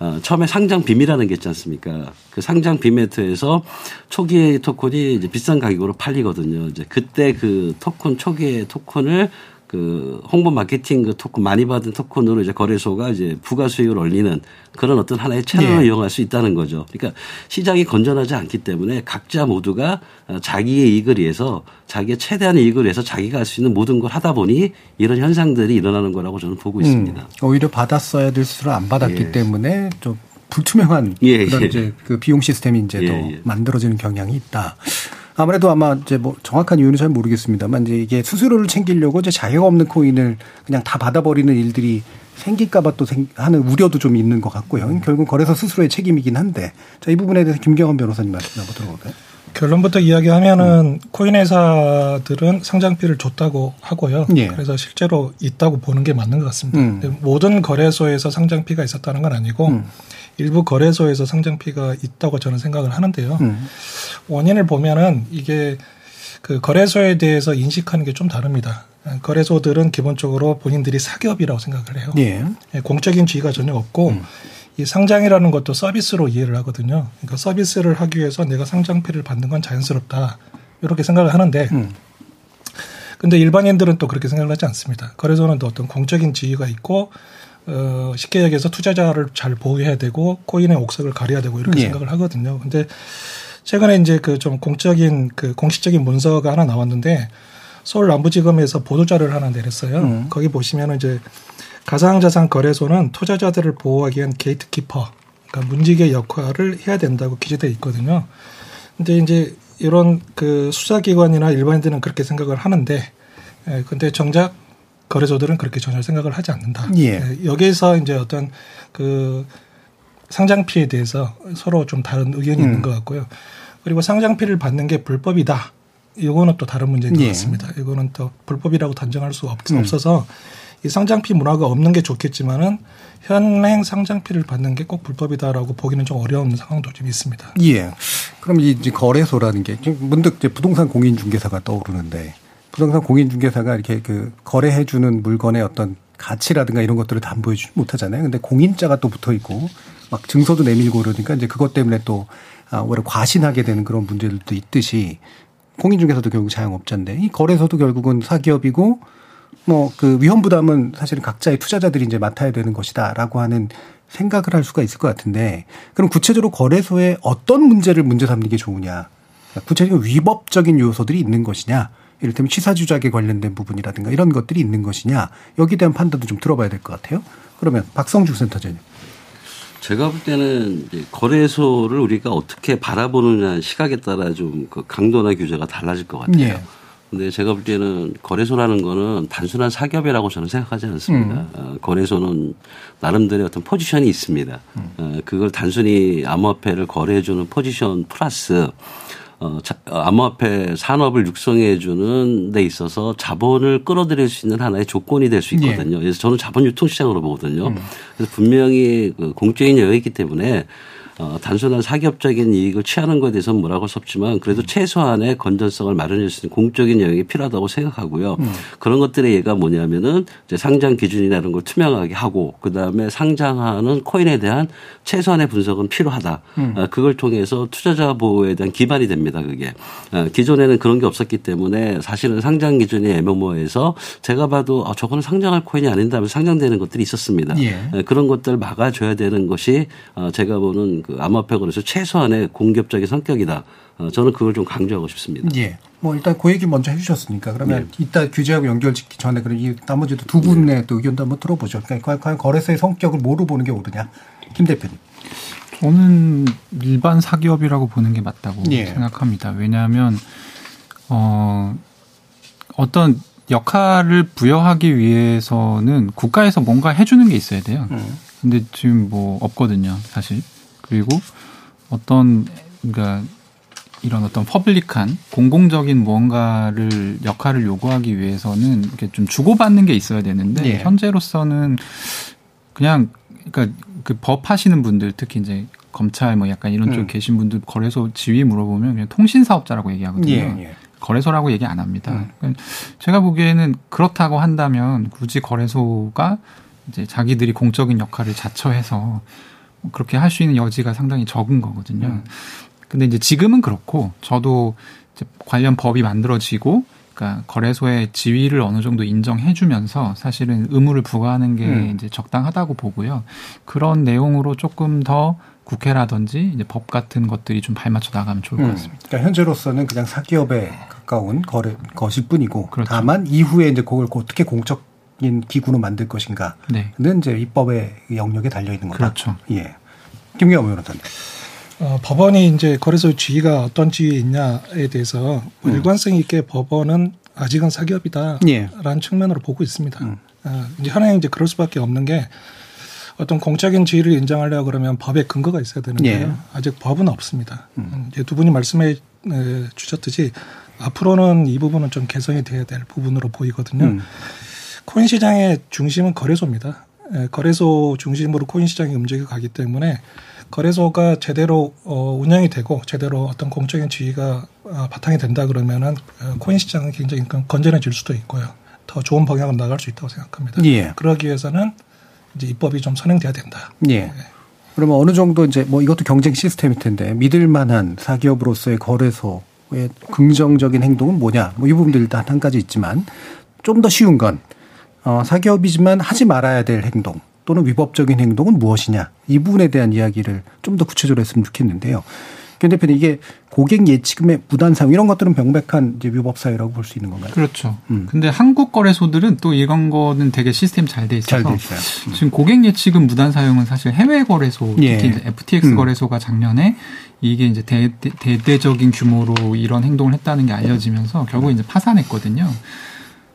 S9: 어, 처음에 상장 빔이라는 게 있지 않습니까? 그 상장 빔매트에서 초기의 토큰이 이제 비싼 가격으로 팔리거든요. 이제 그때 그 토큰 초기의 토큰을 그 홍보 마케팅 그 토큰 많이 받은 토큰으로 이제 거래소가 이제 부가 수익을 올리는 그런 어떤 하나의 채널을 예. 이용할 수 있다는 거죠. 그러니까 시장이 건전하지 않기 때문에 각자 모두가 자기의 이익을 위해서 자기의 최대한 이익을 위해서 자기가 할 수 있는 모든 걸 하다 보니 이런 현상들이 일어나는 거라고 저는 보고 음. 있습니다.
S1: 오히려 받았어야 될 수를 안 받았기 예. 때문에 좀 불투명한 예. 그런 예. 이제 그 비용 시스템이 이제 더 예, 예. 만들어지는 경향이 있다. 아무래도 아마 이제 뭐 정확한 이유는 잘 모르겠습니다만 이제 이게 수수료를 챙기려고 이제 자격 없는 코인을 그냥 다 받아버리는 일들이 생길까봐 또 하는 우려도 좀 있는 것 같고요. 결국 거래소 스스로의 책임이긴 한데 자 이 부분에 대해서 김경환 변호사님 말씀 한번 들어볼까요?
S7: 결론부터 이야기하면은 음. 코인 회사들은 상장비를 줬다고 하고요. 예. 그래서 실제로 있다고 보는 게 맞는 것 같습니다. 음. 모든 거래소에서 상장비가 있었다는 건 아니고 음. 일부 거래소에서 상장피가 있다고 저는 생각을 하는데요. 음. 원인을 보면은 이게 그 거래소에 대해서 인식하는 게 좀 다릅니다. 거래소들은 기본적으로 본인들이 사기업이라고 생각을 해요. 예. 예 공적인 지위가 전혀 없고 음. 이 상장이라는 것도 서비스로 이해를 하거든요. 그러니까 서비스를 하기 위해서 내가 상장피를 받는 건 자연스럽다. 이렇게 생각을 하는데 음. 근데 일반인들은 또 그렇게 생각을 하지 않습니다. 거래소는 또 어떤 공적인 지위가 있고 어, 쉽게 얘기해서 투자자를 잘 보호해야 되고 코인의 옥석을 가려야 되고 이렇게 예. 생각을 하거든요. 근데 최근에 이제 그 좀 공적인 그 공식적인 문서가 하나 나왔는데 서울 남부지검에서 보도자를 하나 내렸어요. 음. 거기 보시면은 이제 가상자산 거래소는 투자자들을 보호하기 위한 게이트키퍼, 그러니까 문지기 역할을 해야 된다고 기재되어 있거든요. 근데 이제 이런 그 수사기관이나 일반인들은 그렇게 생각을 하는데, 예, 근데 정작 거래소들은 그렇게 전혀 생각을 하지 않는다. 예. 네, 여기에서 이제 어떤 그 상장 피에 대해서 서로 좀 다른 의견이 음. 있는 것 같고요. 그리고 상장 피를 받는 게 불법이다. 이거는 또 다른 문제인 것 예. 같습니다. 이거는 또 불법이라고 단정할 수 없, 음. 없어서 이 상장피 문화가 없는 게 좋겠지만은 현행 상장피를 받는 게 꼭 불법이다라고 보기는 좀 어려운 상황도 좀 있습니다.
S1: 예. 그럼 이제 거래소라는 게 문득 이제 부동산 공인중개사가 떠오르는데 부동산 공인중개사가 이렇게 그 거래해주는 물건의 어떤 가치라든가 이런 것들을 담보해주지 못하잖아요. 근데 공인자가 또 붙어 있고 막 증서도 내밀고 그러니까 이제 그것 때문에 또 아, 오히려 과신하게 되는 그런 문제들도 있듯이 공인중개사도 결국 자영업자인데 이 거래소도 결국은 사기업이고 뭐 그 위험 부담은 사실은 각자의 투자자들이 이제 맡아야 되는 것이다라고 하는 생각을 할 수가 있을 것 같은데 그럼 구체적으로 거래소에 어떤 문제를 문제 삼는 게 좋으냐 구체적인 위법적인 요소들이 있는 것이냐 이를테면 취사주작에 관련된 부분이라든가 이런 것들이 있는 것이냐 여기에 대한 판단도 좀 들어봐야 될 것 같아요. 그러면 박성주 센터장님.
S9: 제가 볼 때는 거래소를 우리가 어떻게 바라보느냐 시각에 따라 좀 그 강도나 규제가 달라질 것 같아요. 예. 근데 제가 볼 때는 거래소라는 거는 단순한 사기업이라고 저는 생각하지 않습니다. 음. 어, 거래소는 나름대로 어떤 포지션이 있습니다. 음. 어, 그걸 단순히 암호화폐를 거래해주는 포지션 플러스 어, 자, 어, 암호화폐 산업을 육성해 주는 데 있어서 자본을 끌어들일 수 있는 하나의 조건이 될 수 있거든요. 예. 그래서 저는 자본 유통 시장으로 보거든요. 음. 그래서 분명히 그 공적인 여유있기 때문에 어, 단순한 사기업적인 이익을 취하는 것에 대해서는 뭐라고 할수 없지만 그래도 최소한의 건전성을 마련할 수 있는 공적인 영역이 필요하다고 생각하고요. 음. 그런 것들의 예가 뭐냐면은 이제 상장 기준이나 이런 걸 투명하게 하고 그 다음에 상장하는 코인에 대한 최소한의 분석은 필요하다. 음. 어, 그걸 통해서 투자자 보호에 대한 기반이 됩니다. 그게 어, 기존에는 그런 게 없었기 때문에 사실은 상장 기준이 애매모호해서 제가 봐도 아, 저거는 상장할 코인이 아닌다면서 상장되는 것들이 있었습니다. 예. 어, 그런 것들 막아줘야 되는 것이 어, 제가 보는 그 암호화폐 거래소 최소한의 공격적인 성격이다. 어, 저는 그걸 좀 강조하고 싶습니다.
S1: 예. 뭐 일단 그 얘기 먼저 해주셨으니까 그러면 네. 이따 규제하고 연결짓기 전에 그럼 이 나머지도 두 분의 네. 또 의견도 한번 들어보죠. 그러니까 과연 거래소의 성격을 뭐로 보는 게 옳으냐, 김 대표님.
S8: 저는 일반 사기업이라고 보는 게 맞다고 예. 생각합니다. 왜냐하면 어 어떤 역할을 부여하기 위해서는 국가에서 뭔가 해주는 게 있어야 돼요. 음. 근데 지금 뭐 없거든요, 사실. 그리고 어떤 그러니까 이런 어떤 퍼블릭한 공공적인 무언가를 역할을 요구하기 위해서는 이렇게 좀 주고받는 게 있어야 되는데 예. 현재로서는 그냥 그러니까 그 법 하시는 분들 특히 이제 검찰 뭐 약간 이런 음. 쪽 계신 분들 거래소 지위 물어보면 그냥 통신 사업자라고 얘기하거든요. 예, 예. 거래소라고 얘기 안 합니다. 음. 그러니까 제가 보기에는 그렇다고 한다면 굳이 거래소가 이제 자기들이 공적인 역할을 자처해서 그렇게 할 수 있는 여지가 상당히 적은 거거든요. 음. 근데 이제 지금은 그렇고 저도 관련 법이 만들어지고 그러니까 거래소의 지위를 어느 정도 인정해주면서 사실은 의무를 부과하는 게 음. 이제 적당하다고 보고요. 그런 내용으로 조금 더 국회라든지 이제 법 같은 것들이 좀 발맞춰 나가면 좋을 것 음. 같습니다.
S1: 그러니까 현재로서는 그냥 사기업에 가까운 거래 것일 뿐이고 그렇죠. 다만 이후에 이제 그걸 어떻게 공적 인 기구로 만들 것인가는 네. 이제 입법의 영역에 달려 있는 거다.
S8: 그렇죠.
S1: 예. 김경호 변호사님.
S7: 어, 법원이 이제 거래소 지위가 어떤 지위에 있냐에 대해서 음. 일관성 있게 법원은 아직은 사기업이다라는 예. 측면으로 보고 있습니다. 음. 어, 이제 하나의 이제 그럴 수밖에 없는 게 어떤 공적인 지위를 인정하려고 그러면 법에 근거가 있어야 되는데요. 예. 아직 법은 없습니다. 음. 이제 두 분이 말씀해 주셨듯이 앞으로는 이 부분은 좀 개선이 돼야 될 부분으로 보이거든요. 음. 코인 시장의 중심은 거래소입니다. 예, 거래소 중심으로 코인 시장이 움직여 가기 때문에 거래소가 제대로 어, 운영이 되고 제대로 어떤 공적인 지위가 어, 바탕이 된다 그러면은 어, 코인 시장은 굉장히 건전해질 수도 있고요. 더 좋은 방향으로 나갈 수 있다고 생각합니다. 예. 그러기 위해서는 이제 입법이 좀 선행돼야 된다.
S1: 예. 네. 그러면 어느 정도 이제 뭐 이것도 경쟁 시스템일 텐데 믿을 만한 사기업으로서의 거래소의 긍정적인 행동은 뭐냐? 뭐 이 부분도 일단 한 가지 있지만 좀 더 쉬운 건 어, 사기업이지만 하지 말아야 될 행동 또는 위법적인 행동은 무엇이냐 이 부분에 대한 이야기를 좀 더 구체적으로 했으면 좋겠는데요. 김 대표님 이게 고객 예치금의 무단 사용 이런 것들은 명백한 이제 위법 사유라고 볼 수 있는 건가요?
S8: 그렇죠. 음. 근데 한국 거래소들은 또 이런 거는 되게 시스템 잘 돼 있어서 있어요. 음. 지금 고객 예치금 무단 사용은 사실 해외 거래소 예. 특히 FTX 음. 거래소가 작년에 이게 이제 대, 대대적인 규모로 이런 행동을 했다는 게 알려지면서 결국 이제 파산했거든요.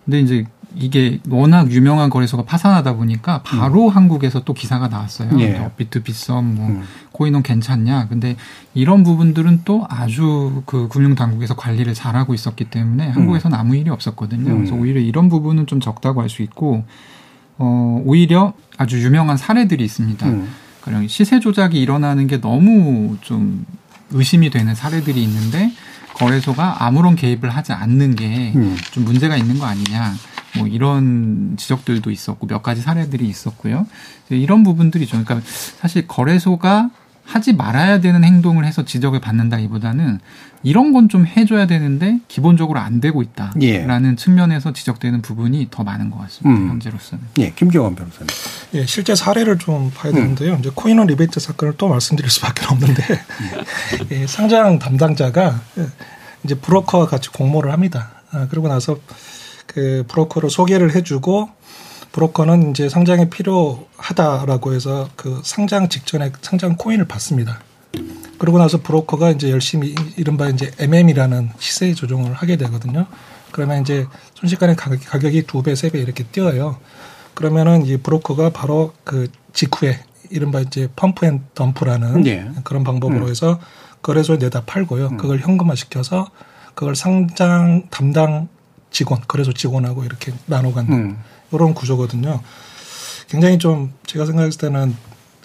S8: 근데 이제 이게 워낙 유명한 거래소가 파산하다 보니까 바로 음. 한국에서 또 기사가 나왔어요. 예. 업비트 비썸, 뭐 음. 코인은 괜찮냐. 근데 이런 부분들은 또 아주 그 금융 당국에서 관리를 잘하고 있었기 때문에 음. 한국에서는 아무 일이 없었거든요. 음. 그래서 오히려 이런 부분은 좀 적다고 할 수 있고 어 오히려 아주 유명한 사례들이 있습니다. 음. 그냥 시세 조작이 일어나는 게 너무 좀 의심이 되는 사례들이 있는데 거래소가 아무런 개입을 하지 않는 게좀 음. 문제가 있는 거 아니냐. 뭐 이런 지적들도 있었고 몇 가지 사례들이 있었고요. 이런 부분들이죠. 그러니까 사실 거래소가 하지 말아야 되는 행동을 해서 지적을 받는다기보다는 이런 건 좀 해줘야 되는데 기본적으로 안 되고 있다라는 예. 측면에서 지적되는 부분이 더 많은 것 같습니다. 음. 현재로서는.
S1: 예, 김경환 변호사님.
S7: 예, 실제 사례를 좀 봐야 음. 되는데요. 이제 코인원 리베이트 사건을 또 말씀드릴 수밖에 없는데 음. 예, 상장 담당자가 이제 브로커와 같이 공모를 합니다. 아, 그러고 나서 그 브로커를 소개를 해주고 브로커는 이제 상장이 필요하다라고 해서 그 상장 직전에 상장 코인을 받습니다. 그러고 나서 브로커가 이제 열심히 이른바 이제 MM이라는 시세 조정을 하게 되거든요. 그러면 이제 순식간에 가격이 두 배, 세 배 이렇게 뛰어요. 그러면은 이 브로커가 바로 그 직후에 이른바 이제 pump and dump라는 예. 그런 방법으로 음. 해서 거래소에 내다 팔고요. 음. 그걸 현금화 시켜서 그걸 상장 담당 직원, 거래소 직원하고 이렇게 나눠 갖는 음. 이런 구조거든요. 굉장히 좀 제가 생각했을 때는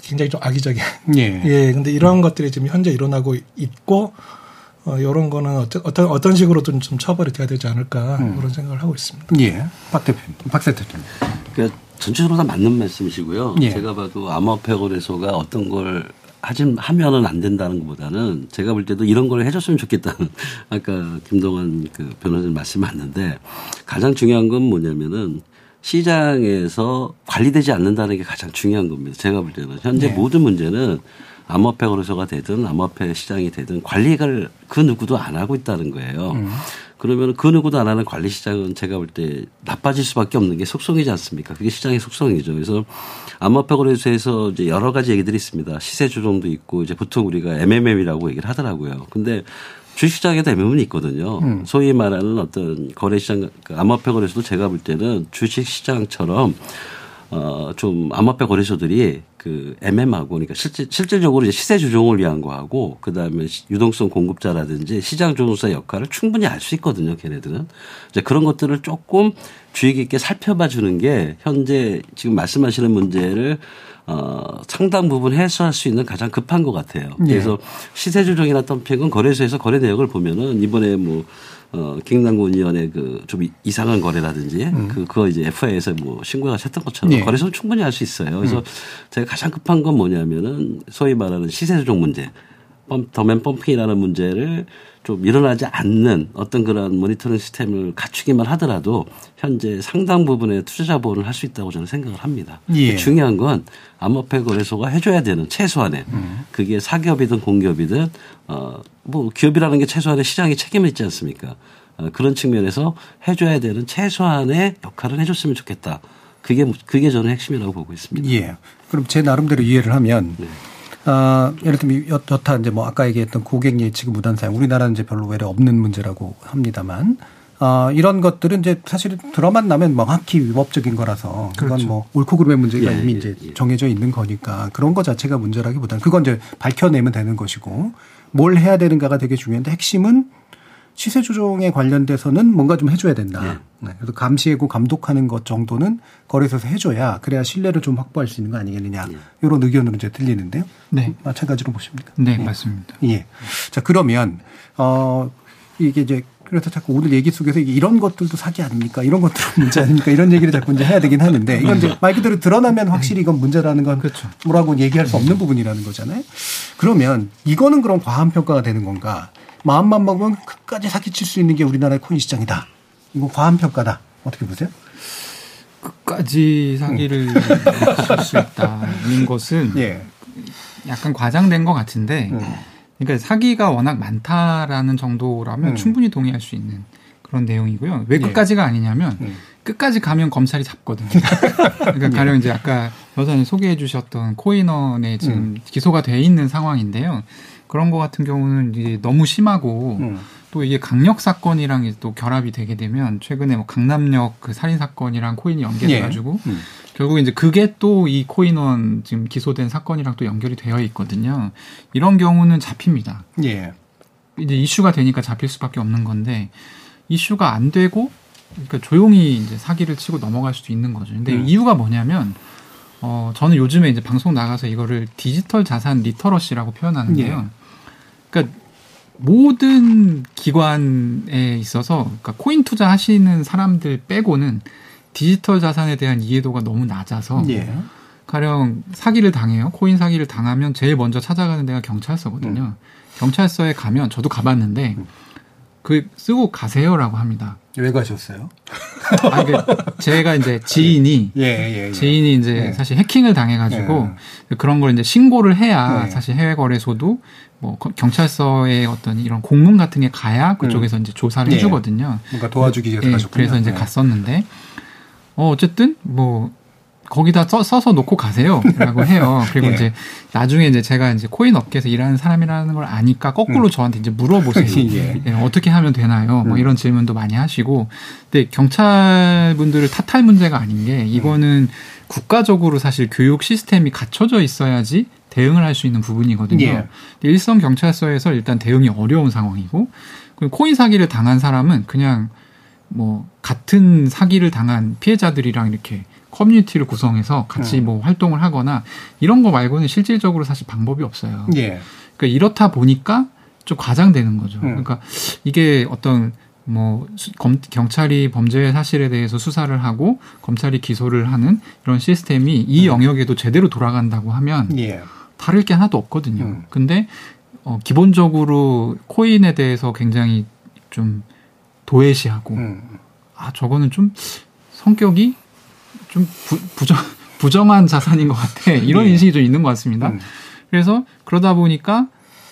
S7: 굉장히 좀 악의적인. 예. 예. 근데 이런 것들이 지금 현재 일어나고 있고 어, 이런 거는 어떤, 어떤, 어떤 식으로든 좀 처벌이 돼야 되지 않을까 음. 그런 생각을 하고 있습니다.
S1: 예. 박 대표, 박세 대표님.
S9: 그러니까 전체적으로 다 맞는 말씀이시고요. 예. 제가 봐도 암호화폐 거래소가 어떤 걸 하진 하면은 안 된다는 것보다는 제가 볼 때도 이런 걸 해줬으면 좋겠다는 아까 김동완 그 변호사님 말씀 맞는데 가장 중요한 건 뭐냐면은 시장에서 관리되지 않는다는 게 가장 중요한 겁니다. 제가 볼 때는 현재 네. 모든 문제는 암호화폐 거래소가 되든 암호화폐 시장이 되든 관리를 그 누구도 안 하고 있다는 거예요. 음. 그러면 그 누구도 안 하는 관리 시장은 제가 볼 때 나빠질 수밖에 없는 게 속성이지 않습니까? 그게 시장의 속성이죠. 그래서 암호화폐 거래소에서 이제 여러 가지 얘기들이 있습니다. 시세 조정도 있고 이제 보통 우리가 MMM이라고 얘기를 하더라고요. 근데 주식시장에도 MM은 있거든요. 음. 소위 말하는 어떤 거래시장, 그 암호화폐 거래소도 제가 볼 때는 주식시장처럼 어, 좀 암호화폐 거래소들이 그 MM하고 그러니까 실제, 실질적으로 이제 시세 조정을 위한 거하고 그 다음에 유동성 공급자라든지 시장 조정사 역할을 충분히 알 수 있거든요. 걔네들은. 이제 그런 것들을 조금 주의 깊게 살펴봐 주는 게 현재 지금 말씀하시는 문제를 어, 상당 부분 해소할 수 있는 가장 급한 것 같아요. 네. 그래서 시세 조정이나 덤핑은 거래소에서 거래 내역을 보면은 이번에 뭐 어, 갱단구위원회 그좀 이상한 거래라든지 음. 그 그거 이제 FIA에서 뭐 신고가 했던 것처럼 네. 거래소는 충분히 할 수 있어요. 그래서 음. 제가 가장 급한 건 뭐냐면은 소위 말하는 시세 조정 문제, 덤앤 펌핑이라는 문제를 좀 일어나지 않는 어떤 그런 모니터링 시스템을 갖추기만 하더라도 현재 상당 부분의 투자 보호를 할 수 있다고 저는 생각을 합니다. 예. 중요한 건 암호화폐 거래소가 해줘야 되는 최소한의 음. 그게 사기업이든 공기업이든 어뭐 기업이라는 게 최소한의 시장에 책임을 있지 않습니까? 어, 그런 측면에서 해줘야 되는 최소한의 역할을 해줬으면 좋겠다. 그게 그게 저는 핵심이라고 보고 있습니다.
S1: 예. 그럼 제 나름대로 이해를 하면. 네. 어, 예를 들면 여타 이제 뭐 아까 얘기했던 고객 예측 무단 사용 우리나라는 이제 별로 외래 없는 문제라고 합니다만 어, 이런 것들은 이제 사실 들어만 나면 명확히 위법적인 거라서 그건 그렇죠. 뭐 옳고 그름의 문제가 예, 이미 이제 예, 예. 정해져 있는 거니까 그런 거 자체가 문제라기보다는 그건 이제 밝혀내면 되는 것이고 뭘 해야 되는가가 되게 중요한데 핵심은 시세 조정에 관련돼서는 뭔가 좀 해줘야 된다. 네. 네. 그래서 감시하고 감독하는 것 정도는 거래소에서 해줘야 그래야 신뢰를 좀 확보할 수 있는 거 아니겠느냐. 네. 이런 의견으로 이제 들리는데요. 네. 마찬가지로 보십니까?
S8: 네, 네. 맞습니다.
S1: 예. 자, 그러면, 어, 이게 이제 그래서 자꾸 오늘 얘기 속에서 이런 것들도 사기 아닙니까? 이런 것들은 문제 아닙니까? 이런 얘기를 자꾸 이제 해야 되긴 하는데 이건 이제 말 그대로 드러나면 확실히 이건 문제라는 건 그렇죠. 뭐라고 얘기할 수 없는 부분이라는 거잖아요. 그러면 이거는 그럼 과한 평가가 되는 건가? 마음만 먹으면 끝까지 사기칠 수 있는 게 우리나라의 코인 시장이다. 이거 과한 평가다. 어떻게 보세요?
S8: 끝까지 사기를 칠수 있다는 것은 예. 약간 과장된 것 같은데, 음. 그러니까 사기가 워낙 많다라는 정도라면 음. 충분히 동의할 수 있는 그런 내용이고요. 왜 예. 끝까지가 아니냐면 음. 끝까지 가면 검찰이 잡거든요. 그러니까 가령 이제 아까 여사님 소개해 주셨던 코인원에 지금 음. 기소가 돼 있는 상황인데요. 그런 거 같은 경우는 이제 너무 심하고 음. 또 이게 강력 사건이랑 또 결합이 되게 되면 최근에 뭐 강남역 그 살인 사건이랑 코인이 연계돼 가지고 예. 음. 결국 이제 그게 또 이 코인원 지금 기소된 사건이랑 또 연결이 되어 있거든요. 이런 경우는 잡힙니다. 예. 이제 이슈가 되니까 잡힐 수밖에 없는 건데 이슈가 안 되고 그러니까 조용히 이제 사기를 치고 넘어갈 수도 있는 거죠. 근데 음. 이유가 뭐냐면 어 저는 요즘에 이제 방송 나가서 이거를 디지털 자산 literacy라고 표현하는데요. 예. 그러니까 모든 기관에 있어서 그러니까 코인 투자하시는 사람들 빼고는 디지털 자산에 대한 이해도가 너무 낮아서 예. 가령 사기를 당해요. 코인 사기를 당하면 제일 먼저 찾아가는 데가 경찰서거든요. 음. 경찰서에 가면 저도 가봤는데 음. 그 쓰고 가세요라고 합니다.
S1: 왜 가셨어요?
S8: 아, 그 제가 이제 지인이
S1: 예, 예, 예.
S8: 지인이 이제
S1: 예.
S8: 사실 해킹을 당해가지고 그런 걸 이제 신고를 해야
S1: 예.
S8: 사실 해외 거래소도 뭐 거- 경찰서에 어떤 이런 공문 같은 게 가야 그쪽에서 이제 조사를
S1: 예.
S8: 해주거든요.
S1: 뭔가 도와주기 위해서
S8: 예,
S1: 가셨군요.
S8: 그래서 이제
S1: 예.
S8: 갔었는데 어 어쨌든 뭐 거기다 써, 써서 놓고 가세요라고 해요. 그리고
S1: 예.
S8: 이제 나중에 이제 제가 이제 코인 업계에서 일하는 사람이라는 걸 아니까 거꾸로 저한테 이제 물어보세요.
S1: 예.
S8: 예, 어떻게 하면 되나요? 뭐
S1: 음.
S8: 이런 질문도 많이 하시고. 근데 경찰 분들을 탓할 문제가 아닌 게 이거는 국가적으로 사실 교육 시스템이 갖춰져 있어야지 대응을 할 수 있는 부분이거든요.
S1: 예.
S8: 일선 경찰서에서 일단 대응이 어려운 상황이고 그리고 코인 사기를 당한 사람은 그냥 뭐 같은 사기를 당한 피해자들이랑 이렇게 커뮤니티를 구성해서 같이
S1: 음.
S8: 뭐 활동을 하거나 이런 거 말고는 실질적으로 사실 방법이 없어요.
S1: 예.
S8: 그러니까 이렇다 보니까 좀 과장되는 거죠.
S1: 음.
S8: 그러니까 이게 어떤 뭐 수- 검, 경찰이 범죄 사실에 대해서 수사를 하고 검찰이 기소를 하는 이런 시스템이 이 영역에도 제대로 돌아간다고 하면
S1: 예.
S8: 다를 게 하나도 없거든요.
S1: 음.
S8: 근데 어, 기본적으로 코인에 대해서 굉장히 좀 도외시하고
S1: 음.
S8: 아 저거는 좀 성격이 좀 부, 부정 부정한 자산인 것 같아 이런
S1: 예.
S8: 인식이 좀 있는 것 같습니다.
S1: 음.
S8: 그래서 그러다 보니까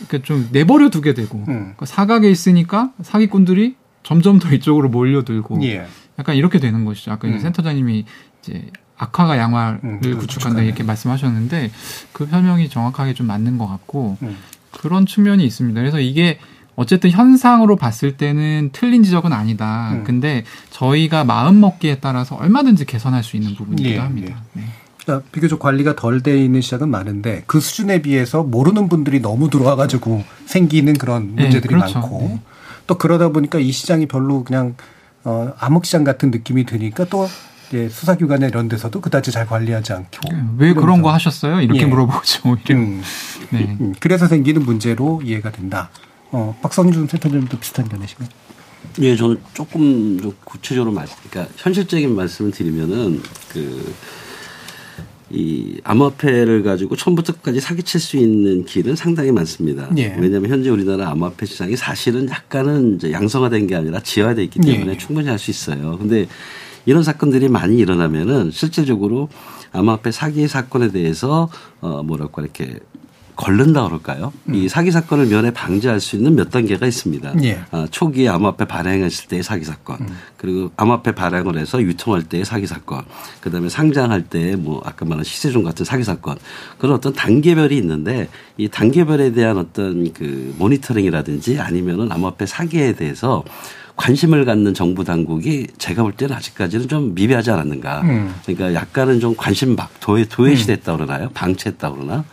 S8: 그좀 내버려 두게 되고
S1: 음.
S8: 그 사각에 있으니까 사기꾼들이 점점 더 이쪽으로 몰려들고
S1: 예.
S8: 약간 이렇게 되는 것이죠. 아까
S1: 음.
S8: 센터장님이 이제 악화가 양화를
S1: 음,
S8: 구축한다
S1: 구축하네.
S8: 이렇게 말씀하셨는데 그 설명이 정확하게 좀 맞는 것 같고
S1: 음.
S8: 그런 측면이 있습니다. 그래서 이게 어쨌든 현상으로 봤을 때는 틀린 지적은 아니다.
S1: 음.
S8: 근데 저희가 마음 먹기에 따라서 얼마든지 개선할 수 있는 부분이기도
S1: 예,
S8: 합니다. 네.
S1: 그러니까 비교적 관리가 덜 돼 있는 시장은 많은데 그 수준에 비해서 모르는 분들이 너무 들어와가지고 생기는 그런
S8: 네,
S1: 문제들이
S8: 그렇죠.
S1: 많고
S8: 네.
S1: 또 그러다 보니까 이 시장이 별로 그냥 어, 암흑시장 같은 느낌이 드니까 또 이제 수사기관이나 이런 데서도 그다지 잘 관리하지 않고
S8: 왜 그런
S1: 이러면서.
S8: 거 하셨어요? 이렇게
S1: 예.
S8: 물어보죠. 오히려.
S1: 음,
S8: 네.
S1: 음, 그래서 생기는 문제로 이해가 된다. 어, 박성준 센터장님도 비슷한 견해신가요?
S9: 예, 저는 조금 좀 구체적으로 말, 그러니까 현실적인 말씀을 드리면은 그, 이 암호화폐를 가지고 처음부터 끝까지 사기칠 수 있는 길은 상당히 많습니다.
S1: 예.
S9: 왜냐하면 현재 우리나라 암호화폐 시장이 사실은 약간은 이제 양성화된 게 아니라 지화돼 있기 때문에
S1: 예.
S9: 충분히 할 수 있어요. 근데 이런 사건들이 많이 일어나면은 실질적으로 암호화폐 사기 사건에 대해서 어 뭐랄까 이렇게 걸른다 그럴까요? 이 사기 사건을 면에 방지할 수 있는 몇 단계가 있습니다.
S1: 예.
S9: 아, 초기에 암호화폐 발행했을 때의 사기 사건, 그리고 암호화폐 발행을 해서 유통할 때의 사기 사건, 그다음에 상장할 때 뭐 아까 말한 시세종 같은 사기 사건 그런 어떤 단계별이 있는데 이 단계별에 대한 어떤 그 모니터링이라든지 아니면은 암호화폐 사기에 대해서 관심을 갖는 정부 당국이 제가 볼 때는 아직까지는 좀 미비하지 않았는가.
S1: 음.
S9: 그러니까 약간은 좀 관심 막 도외 도외시됐다 그러나요? 방치했다 그러나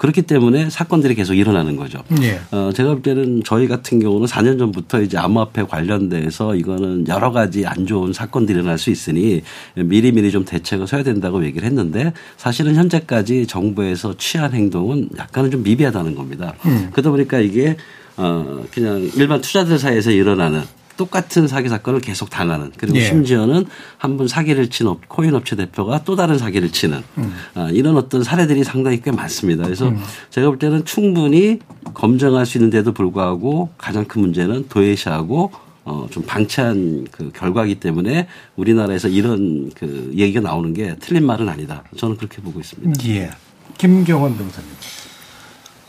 S9: 그렇기 때문에 사건들이 계속 일어나는 거죠.
S1: 예.
S9: 어, 제가 볼 때는 저희 같은 경우는 4년 전부터 이제 암호화폐 관련돼서 이거는 여러 가지 안 좋은 사건들이 일어날 수 있으니 미리미리 좀 대책을 서야 된다고 얘기를 했는데 사실은 현재까지 정부에서 취한 행동은 약간은 좀 미비하다는 겁니다. 그러다 보니까 이게 어, 그냥 일반 투자들 사이에서 일어나는 똑같은 사기 사건을 계속 당하는 그리고
S1: 예.
S9: 심지어는 한 번 사기를 친 업, 코인 업체 대표가 또 다른 사기를 치는 아, 이런 어떤 사례들이 상당히 꽤 많습니다. 그래서 제가 볼 때는 충분히 검증할 수 있는데도 불구하고 가장 큰 문제는 도외시하고 어, 좀 방치한 그 결과이기 때문에 우리나라에서 이런 그 얘기가 나오는 게 틀린 말은 아니다. 저는 그렇게 보고 있습니다.
S1: 예. 김경원 변호사님.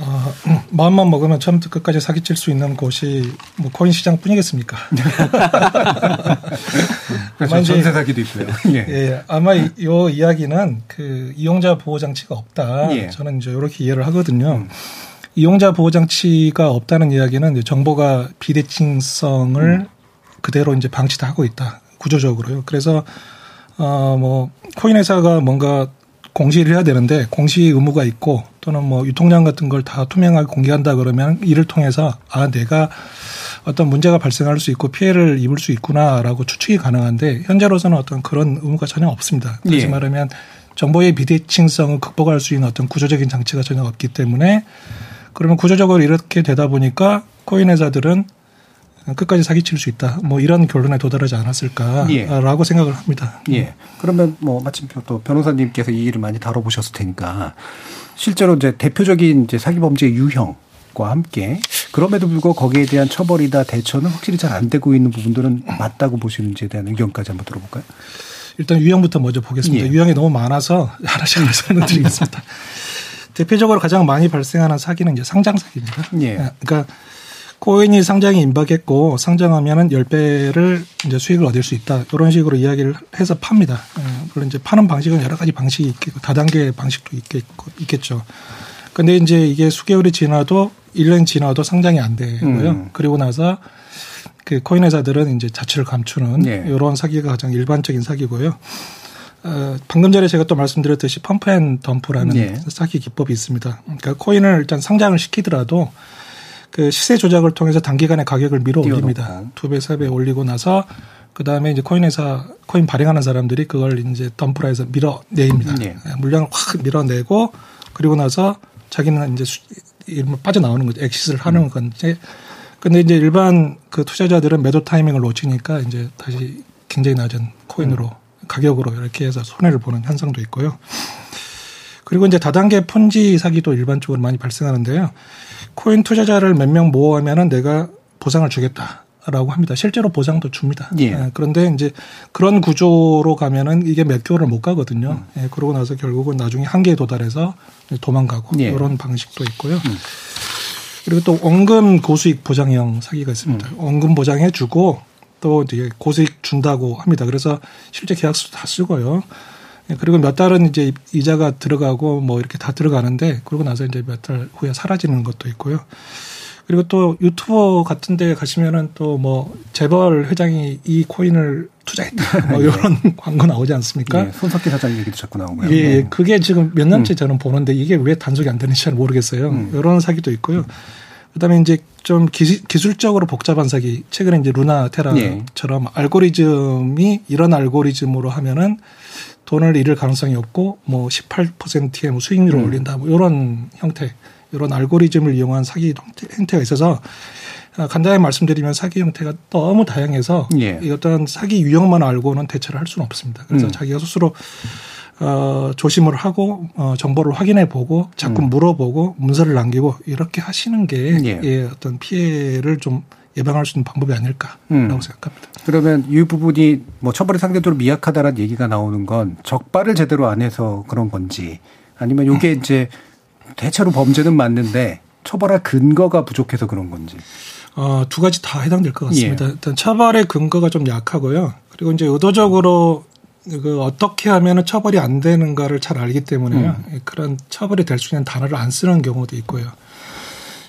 S7: 어, 마음만 먹으면 처음부터 끝까지 사기칠 수 있는 곳이 뭐 코인 시장뿐이겠습니까? 이제-
S1: 전세 사기도 있고요. 예.
S7: 예, 아마 이 요 이야기는 그 이용자 보호 장치가 없다.
S1: 예.
S7: 저는 이제 이렇게 이해를 하거든요. 이용자 보호 장치가 없다는 이야기는 정보가 비대칭성을
S1: 음.
S7: 그대로 이제 방치도 하고 있다. 구조적으로요. 그래서 어뭐 코인 회사가 뭔가 공시를 해야 되는데 공시 의무가 있고 또는 뭐 유통량 같은 걸 다 투명하게 공개한다 그러면 이를 통해서 아 내가 어떤 문제가 발생할 수 있고 피해를 입을 수 있구나라고 추측이 가능한데 현재로서는 어떤 그런 의무가 전혀 없습니다. 다시
S1: 예.
S7: 말하면 정보의 비대칭성을 극복할 수 있는 어떤 구조적인 장치가 전혀 없기 때문에 그러면 구조적으로 이렇게 되다 보니까 코인 회사들은 끝까지 사기칠 수 있다. 뭐 이런 결론에 도달하지 않았을까라고
S1: 예.
S7: 생각을 합니다.
S1: 예. 그러면 뭐 마침 또 변호사님께서 이 일을 많이 다뤄보셨을 테니까 실제로 이제 대표적인 이제 사기 범죄의 유형 과 함께 그럼에도 불구하고 거기에 대한 처벌이다 대처는 확실히 잘 안 되고 있는 부분들은 맞다고 보시는지에 대한 의견까지 한번 들어볼까요?
S7: 일단 유형부터 먼저 보겠습니다. 예. 유형이 너무 많아서 하나씩 하나씩 설명드리겠습니다. 대표적으로 가장 많이 발생하는 사기는 이제 상장 사기입니다. 예. 예. 그러니까 코인이 상장이 임박했고 상장하면은 10배를 이제 수익을 얻을 수 있다. 이런 식으로 이야기를 해서 팝니다. 예. 물론 이제 파는 방식은 여러 가지 방식이 있겠고 다단계 방식도 있겠고, 있겠죠. 근데 이제 이게 수개월이 지나도 1년 지나도 상장이 안 되고요. 음. 그리고 나서 그 코인 회사들은 이제 자취를 감추는 예. 이런 사기가 가장 일반적인 사기고요. 어, 방금 전에 제가 또 말씀드렸듯이 pump and dump라는 예. 사기 기법이 있습니다. 그러니까 코인을 일단 상장을 시키더라도 그 시세 조작을 통해서 단기간에 가격을 밀어 올립니다. 두 배, 세 배 올리고 나서 그 다음에 이제 코인 회사, 코인 발행하는 사람들이 그걸 이제 dump라 해서 밀어냅니다. 네. 물량을 확 밀어내고 그리고 나서 자기는 이제 이름 빠져나오는 거죠. 엑시스를 하는 음. 건데. 근데 이제 일반 그 투자자들은 매도 타이밍을 놓치니까 이제 다시 굉장히 낮은 코인으로 음. 가격으로 이렇게 해서 손해를 보는 현상도 있고요. 그리고 이제 다단계 폰지 사기도 일반적으로 많이 발생하는데요. 코인 투자자를 몇 명 모으면은 내가 보상을 주겠다 라고 합니다. 실제로 보상도 줍니다. 예. 예. 그런데 이제 그런 구조로 가면은 이게 몇 개월을 못 가거든요. 음. 예. 그러고 나서 결국은 나중에 한계에 도달해서 도망가고 예. 이런 방식도 있고요. 음. 그리고 또 원금 고수익 보장형 사기가 있습니다. 음. 원금 보장해 주고 또 이제 고수익 준다고 합니다. 그래서 실제 계약서 다 쓰고요. 예, 그리고 몇 달은 이제 이자가 들어가고 뭐 이렇게 다 들어가는데 그러고 나서 이제 몇 달 후에 사라지는 것도 있고요. 그리고 또 유튜버 같은 데 가시면은 또 뭐 재벌 회장이 이 코인을 투자했다. 뭐 이런 광고 나오지 않습니까?
S1: 예, 손석희 사장 얘기도 자꾸 나오고요.
S7: 예, 네. 그게 지금 몇 년째 음. 저는 보는데 이게 왜 단속이 안 되는지 잘 모르겠어요. 음. 이런 사기도 있고요. 음. 그다음에 이제 좀 기, 술적으로 복잡한 사기. 최근에 이제 루나 테라처럼 예. 알고리즘이 이런 알고리즘으로 하면은 돈을 잃을 가능성이 없고 뭐 18%의 뭐 수익률을 음. 올린다 뭐 이런 형태 이런 알고리즘을 이용한 사기 형태가 있어서 아, 간단히 말씀드리면 사기 형태가 너무 다양해서 예. 어떤 사기 유형만 알고는 대처를 할 수는 없습니다. 그래서 음. 자기가 스스로 어, 조심을 하고 어, 정보를 확인해 보고 자꾸 음. 물어보고 문서를 남기고 이렇게 하시는 게 예. 예, 어떤 피해를 좀 예방할 수 있는 방법이 아닐까라고 음. 생각합니다.
S1: 그러면 이 부분이 뭐 처벌이 상대적으로 미약하다라는 얘기가 나오는 건 적발을 제대로 안 해서 그런 건지 아니면 이게 음. 이제 대체로 범죄는 맞는데 처벌할 근거가 부족해서 그런 건지.
S7: 어, 두 가지 다 해당될 것 같습니다. 예. 일단 처벌의 근거가 좀 약하고요. 그리고 이제 의도적으로 그 어떻게 하면 처벌이 안 되는가를 잘 알기 때문에요. 음. 그런 처벌이 될 수 있는 단어를 안 쓰는 경우도 있고요.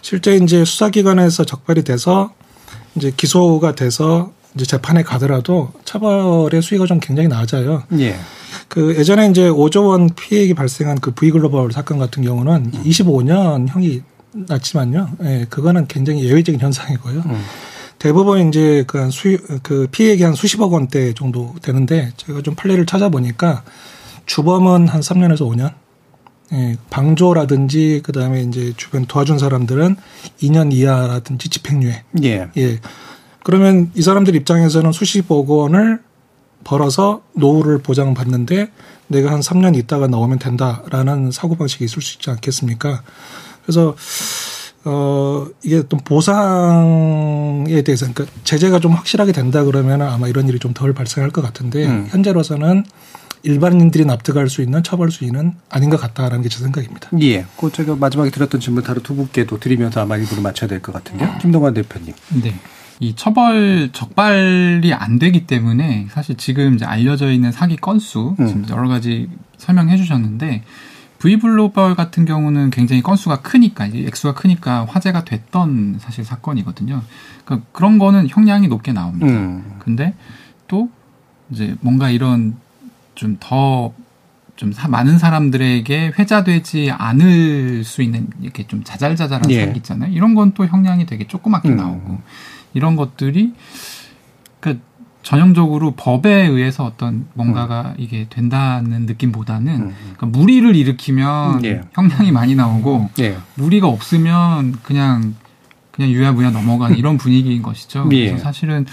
S7: 실제 이제 수사기관에서 적발이 돼서 이제 기소가 돼서 이제 재판에 가더라도 처벌의 수위가 좀 굉장히 낮아요. 예. 그 예전에 이제 5조 원 피해액이 발생한 그 V글로벌 사건 같은 경우는 음. 25년 형이 났지만요. 예, 그거는 굉장히 예외적인 현상이고요. 음. 대부분 이제 그, 수, 그 피해액이 한 수십억 원대 정도 되는데 제가 좀 판례를 찾아보니까 주범은 한 3년에서 5년. 예, 방조라든지 그다음에 이제 주변 도와준 사람들은 2년 이하라든지 집행유예. 예. 예. 그러면 이 사람들 입장에서는 수십억 원을 벌어서 노후를 보장받는데 내가 한 3년 있다가 나오면 된다라는 사고 방식이 있을 수 있지 않겠습니까? 그래서 어, 이게 또 보상에 대해서, 그러니까 제재가 좀 확실하게 된다 그러면 아마 이런 일이 좀 덜 발생할 것 같은데, 음. 현재로서는 일반인들이 납득할 수 있는 처벌 수위는 아닌 것 같다라는 게 제 생각입니다.
S1: 예. 그 제가 마지막에 드렸던 질문 다른 두 분께도 드리면서 아마 일부를 맞춰야 될 것 같은데요. 김동관 대표님.
S8: 네. 이 처벌 적발이 안 되기 때문에 사실 지금 이제 알려져 있는 사기 건수 음. 지금 여러 가지 설명해 주셨는데 V블로벌 같은 경우는 굉장히 건수가 크니까 이제 액수가 크니까 화제가 됐던 사실 사건이거든요. 그러니까 그런 거는 형량이 높게 나옵니다. 음. 근데 또 이제 뭔가 이런 좀더좀 많은 사람들에게 회자되지 않을 수 있는 이렇게 좀 자잘자잘한 예. 사기 있잖아요. 이런 건 또 형량이 되게 조그맣게 음. 나오고 이런 것들이 그 전형적으로 법에 의해서 어떤 뭔가가 음. 이게 된다는 느낌보다는 음. 그러니까 무리를 일으키면 예. 형량이 많이 나오고 예. 무리가 없으면 그냥 그냥 유야무야 넘어가는 이런 분위기인 것이죠. 예. 그래서 사실은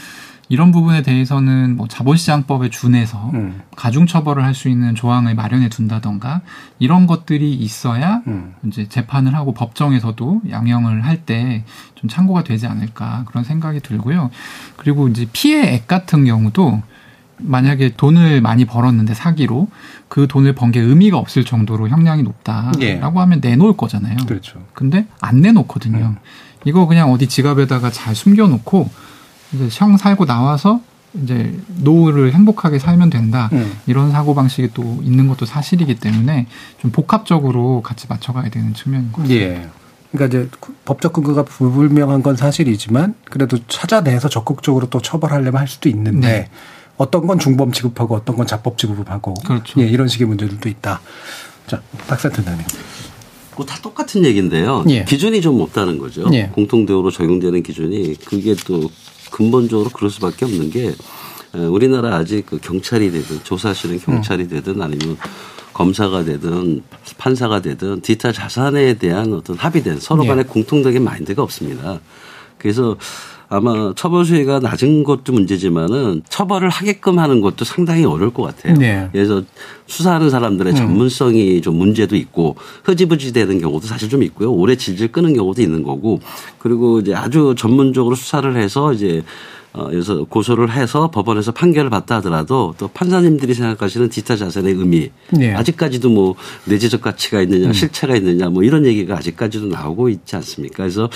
S8: 이런 부분에 대해서는 뭐 자본시장법에 준해서 음. 가중처벌을 할 수 있는 조항을 마련해 둔다던가 이런 것들이 있어야 음. 이제 재판을 하고 법정에서도 양형을 할 때 좀 참고가 되지 않을까 그런 생각이 들고요. 그리고 이제 피해액 같은 경우도 만약에 돈을 많이 벌었는데 사기로 그 돈을 번 게 의미가 없을 정도로 형량이 높다라고 예. 하면 내놓을 거잖아요.
S1: 그렇죠.
S8: 근데 안 내놓거든요. 음. 이거 그냥 어디 지갑에다가 잘 숨겨놓고 이제 형 살고 나와서 이제 노후를 행복하게 살면 된다 음. 이런 사고 방식이 또 있는 것도 사실이기 때문에 좀 복합적으로 같이 맞춰가야 되는 측면인 것 같습니다.
S1: 예. 그러니까 이제 법적 근거가 불분명한 건 사실이지만 그래도 찾아내서 적극적으로 또 처벌하려면 할 수도 있는데 네. 어떤 건 중범 취급하고 어떤 건 자법 취급하고 그렇죠. 예, 이런 식의 문제들도 있다. 자, 박사팀장님.
S9: 다 똑같은 얘기인데요. 예. 기준이 좀 없다는 거죠. 예. 공통대우로 적용되는 기준이 그게 또 근본적으로 그럴 수밖에 없는 게 우리나라 아직 그 경찰이 되든 조사실은 경찰이 음. 되든 아니면 검사가 되든 판사가 되든 디지털 자산에 대한 어떤 합의된 서로 간의 예. 공통적인 마인드가 없습니다. 그래서 아마 처벌 수위가 낮은 것도 문제지만은 처벌을 하게끔 하는 것도 상당히 어려울 것 같아요. 네. 그래서 수사하는 사람들의 음. 전문성이 좀 문제도 있고 흐지부지 되는 경우도 사실 좀 있고요. 오래 질질 끄는 경우도 있는 거고 그리고 이제 아주 전문적으로 수사를 해서 이제 어, 여기서 고소를 해서 법원에서 판결을 받다 하더라도 또 판사님들이 생각하시는 디지털 자산의 의미 네. 아직까지도 뭐 내재적 가치가 있느냐 음. 실체가 있느냐 뭐 이런 얘기가 아직까지도 나오고 있지 않습니까? 그래서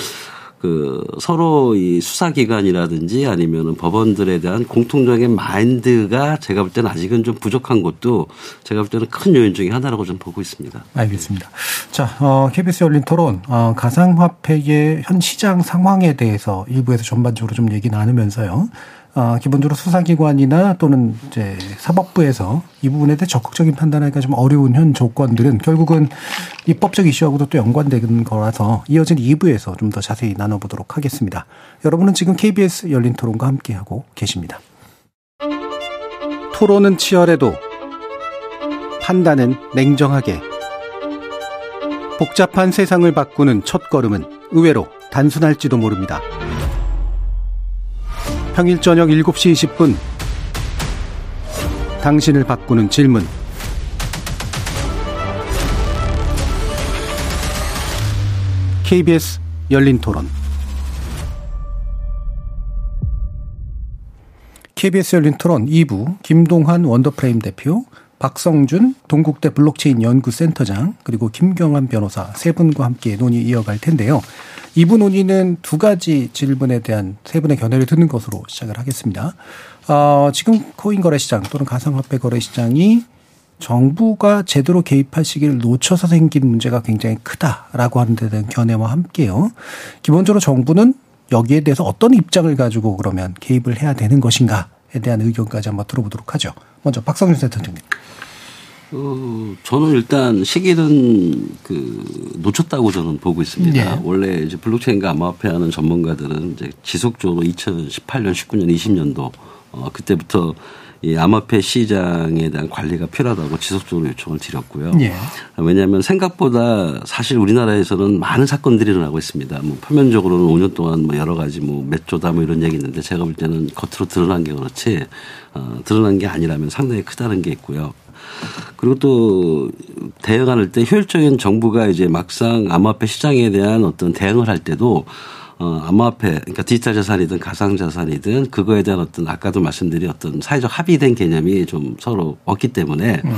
S9: 그 서로 이 수사기관이라든지 아니면은 법원들에 대한 공통적인 마인드가 제가 볼 때는 아직은 좀 부족한 것도 제가 볼 때는 큰 요인 중에 하나라고 좀 보고 있습니다.
S1: 알겠습니다. 자, 어, KBS 열린 토론, 어, 가상화폐의 현 시장 상황에 대해서 일부에서 전반적으로 좀 얘기 나누면서요. 어, 기본적으로 수사기관이나 또는 이제 사법부에서 이 부분에 대해 적극적인 판단하기가 좀 어려운 현 조건들은 결국은 입법적 이슈하고도 또 연관되는 거라서 이어진 2부에서 좀 더 자세히 나눠보도록 하겠습니다. 여러분은 지금 KBS 열린 토론과 함께하고 계십니다. 토론은 치열해도 판단은 냉정하게 복잡한 세상을 바꾸는 첫 걸음은 의외로 단순할지도 모릅니다. 평일 저녁 7시 20분. 당신을 바꾸는 질문. KBS 열린 토론. KBS 열린 토론 2부 김동환 원더프레임 대표 박성준 동국대 블록체인 연구센터장 그리고 김경환 변호사 세 분과 함께 논의 이어갈 텐데요. 2부 논의는 두 가지 질문에 대한 세 분의 견해를 듣는 것으로 시작을 하겠습니다. 어, 지금 코인 거래 시장 또는 가상화폐 거래 시장이 정부가 제대로 개입할 시기를 놓쳐서 생긴 문제가 굉장히 크다라고 하는 데 대한 견해와 함께요. 기본적으로 정부는 여기에 대해서 어떤 입장을 가지고 그러면 개입을 해야 되는 것인가에 대한 의견까지 한번 들어보도록 하죠. 먼저 박성준 센터장님.
S9: 어, 저는 일단 시기는 그 놓쳤다고 저는 보고 있습니다. 네. 원래 이제 블록체인과 암호화폐 하는 전문가들은 이제 지속적으로 2018년, 19년, 20년도 어, 그때부터 이 암호화폐 시장에 대한 관리가 필요하다고 지속적으로 요청을 드렸고요. 예. 왜냐하면 생각보다 사실 우리나라에서는 많은 사건들이 일어나고 있습니다. 뭐 표면적으로는 5년 동안 뭐 여러 가지 뭐 몇 조다 뭐 이런 얘기 있는데 제가 볼 때는 겉으로 드러난 게 그렇지 어, 드러난 게 아니라면 상당히 크다는 게 있고요. 그리고 또 대응할 때 효율적인 정부가 이제 막상 암호화폐 시장에 대한 어떤 대응을 할 때도 어, 암호화폐, 그러니까 디지털 자산이든 가상 자산이든 그거에 대한 어떤 아까도 말씀드린 어떤 사회적 합의된 개념이 좀 서로 없기 때문에 음.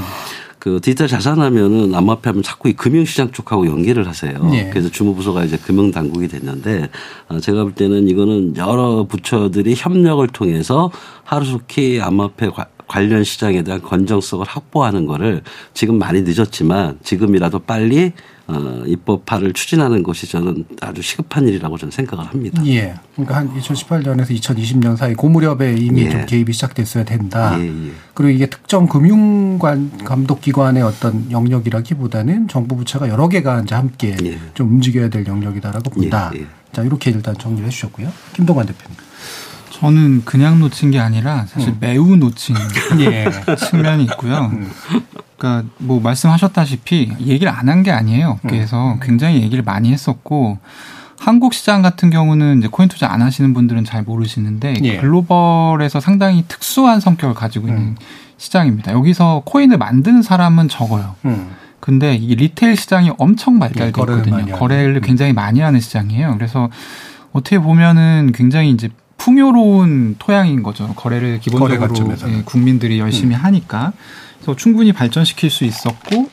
S9: 그 디지털 자산 하면은 암호화폐 하면 자꾸 이 금융시장 쪽하고 연계를 하세요. 네. 그래서 주무부서가 이제 금융당국이 됐는데 어, 제가 볼 때는 이거는 여러 부처들이 협력을 통해서 하루속히 암호화폐 관련 시장에 대한 건정성을 확보하는 거를 지금 많이 늦었지만 지금이라도 빨리 어, 입법화를 추진하는 것이 저는 아주 시급한 일이라고 저는 생각을 합니다.
S1: 예. 그러니까 한 2018년에서 2020년 사이 고무렵에 이미 예. 좀 개입이 시작됐어야 된다. 예, 예. 그리고 이게 특정 금융관 감독기관의 어떤 영역이라기보다는 정부 부처가 여러 개가 이제 함께 예. 좀 움직여야 될 영역이다라고 본다. 예, 예. 자, 이렇게 일단 정리를 해 주셨고요. 김동관 대표님.
S8: 저는 그냥 놓친 게 아니라 사실 음. 매우 놓친 예. 측면이 있고요. 음. 그러니까 뭐 말씀하셨다시피 얘기를 안 한 게 아니에요. 그래서 음. 굉장히 얘기를 많이 했었고 한국 시장 같은 경우는 이제 코인 투자 안 하시는 분들은 잘 모르시는데 예. 글로벌에서 상당히 특수한 성격을 가지고 있는 음. 시장입니다. 여기서 코인을 만드는 사람은 적어요. 음. 근데 이 리테일 시장이 엄청 발달돼 있거든요. 거래를 음. 굉장히 많이 하는 시장이에요. 그래서 어떻게 보면은 굉장히 이제 풍요로운 토양인 거죠. 거래를 기본적으로 거래 예, 국민들이 열심히 음. 하니까. 그래서 충분히 발전시킬 수 있었고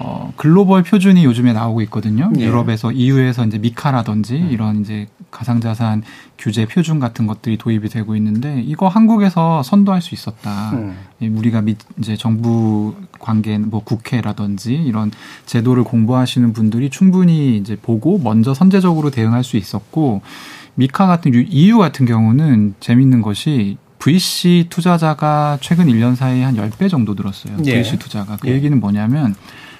S8: 어, 글로벌 표준이 요즘에 나오고 있거든요. 예. 유럽에서 EU에서 이제 미카라든지 음. 이런 이제 가상자산 규제 표준 같은 것들이 도입이 되고 있는데 이거 한국에서 선도할 수 있었다. 음. 우리가 미, 이제 정부 관계 뭐 국회라든지 이런 제도를 공부하시는 분들이 충분히 이제 보고 먼저 선제적으로 대응할 수 있었고 미카 같은 EU 같은 경우는 재밌는 것이 VC 투자자가 최근 1년 사이에 한 10배 정도 늘었어요. 예. VC 투자가. 그 예. 얘기는 뭐냐면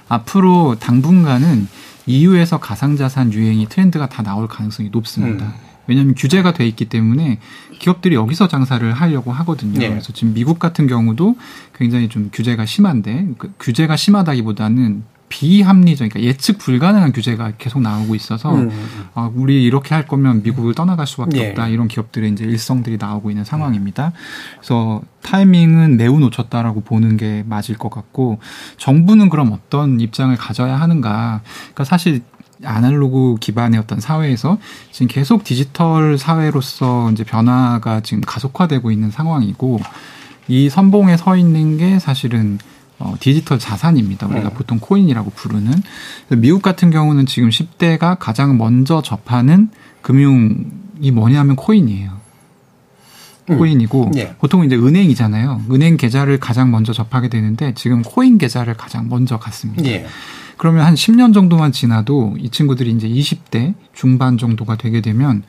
S8: 앞으로 당분간은 EU에서 가상자산 유행이 트렌드가 다 나올 가능성이 높습니다. 음. 왜냐하면 규제가 돼 있기 때문에 기업들이 여기서 장사를 하려고 하거든요. 네. 그래서 지금 미국 같은 경우도 굉장히 좀 규제가 심한데 그 규제가 심하다기보다는 비합리적, 그러니까 예측 불가능한 규제가 계속 나오고 있어서 음. 아, 우리 이렇게 할 거면 미국을 떠나갈 수밖에 예. 없다 이런 기업들의 이제 일성들이 나오고 있는 상황입니다. 그래서 타이밍은 매우 놓쳤다라고 보는 게 맞을 것 같고 정부는 그럼 어떤 입장을 가져야 하는가? 그러니까 사실 아날로그 기반의 어떤 사회에서 지금 계속 디지털 사회로서 이제 변화가 지금 가속화되고 있는 상황이고 이 선봉에 서 있는 게 사실은 어, 디지털 자산입니다. 우리가 네. 보통 코인이라고 부르는. 미국 같은 경우는 지금 10대가 가장 먼저 접하는 금융이 뭐냐면 코인이에요. 음. 코인이고 네. 보통 이제 은행이잖아요. 은행 계좌를 가장 먼저 접하게 되는데 지금 코인 계좌를 가장 먼저 갔습니다. 네. 그러면 한 10년 정도만 지나도 이 친구들이 이제 20대 중반 정도가 되게 되면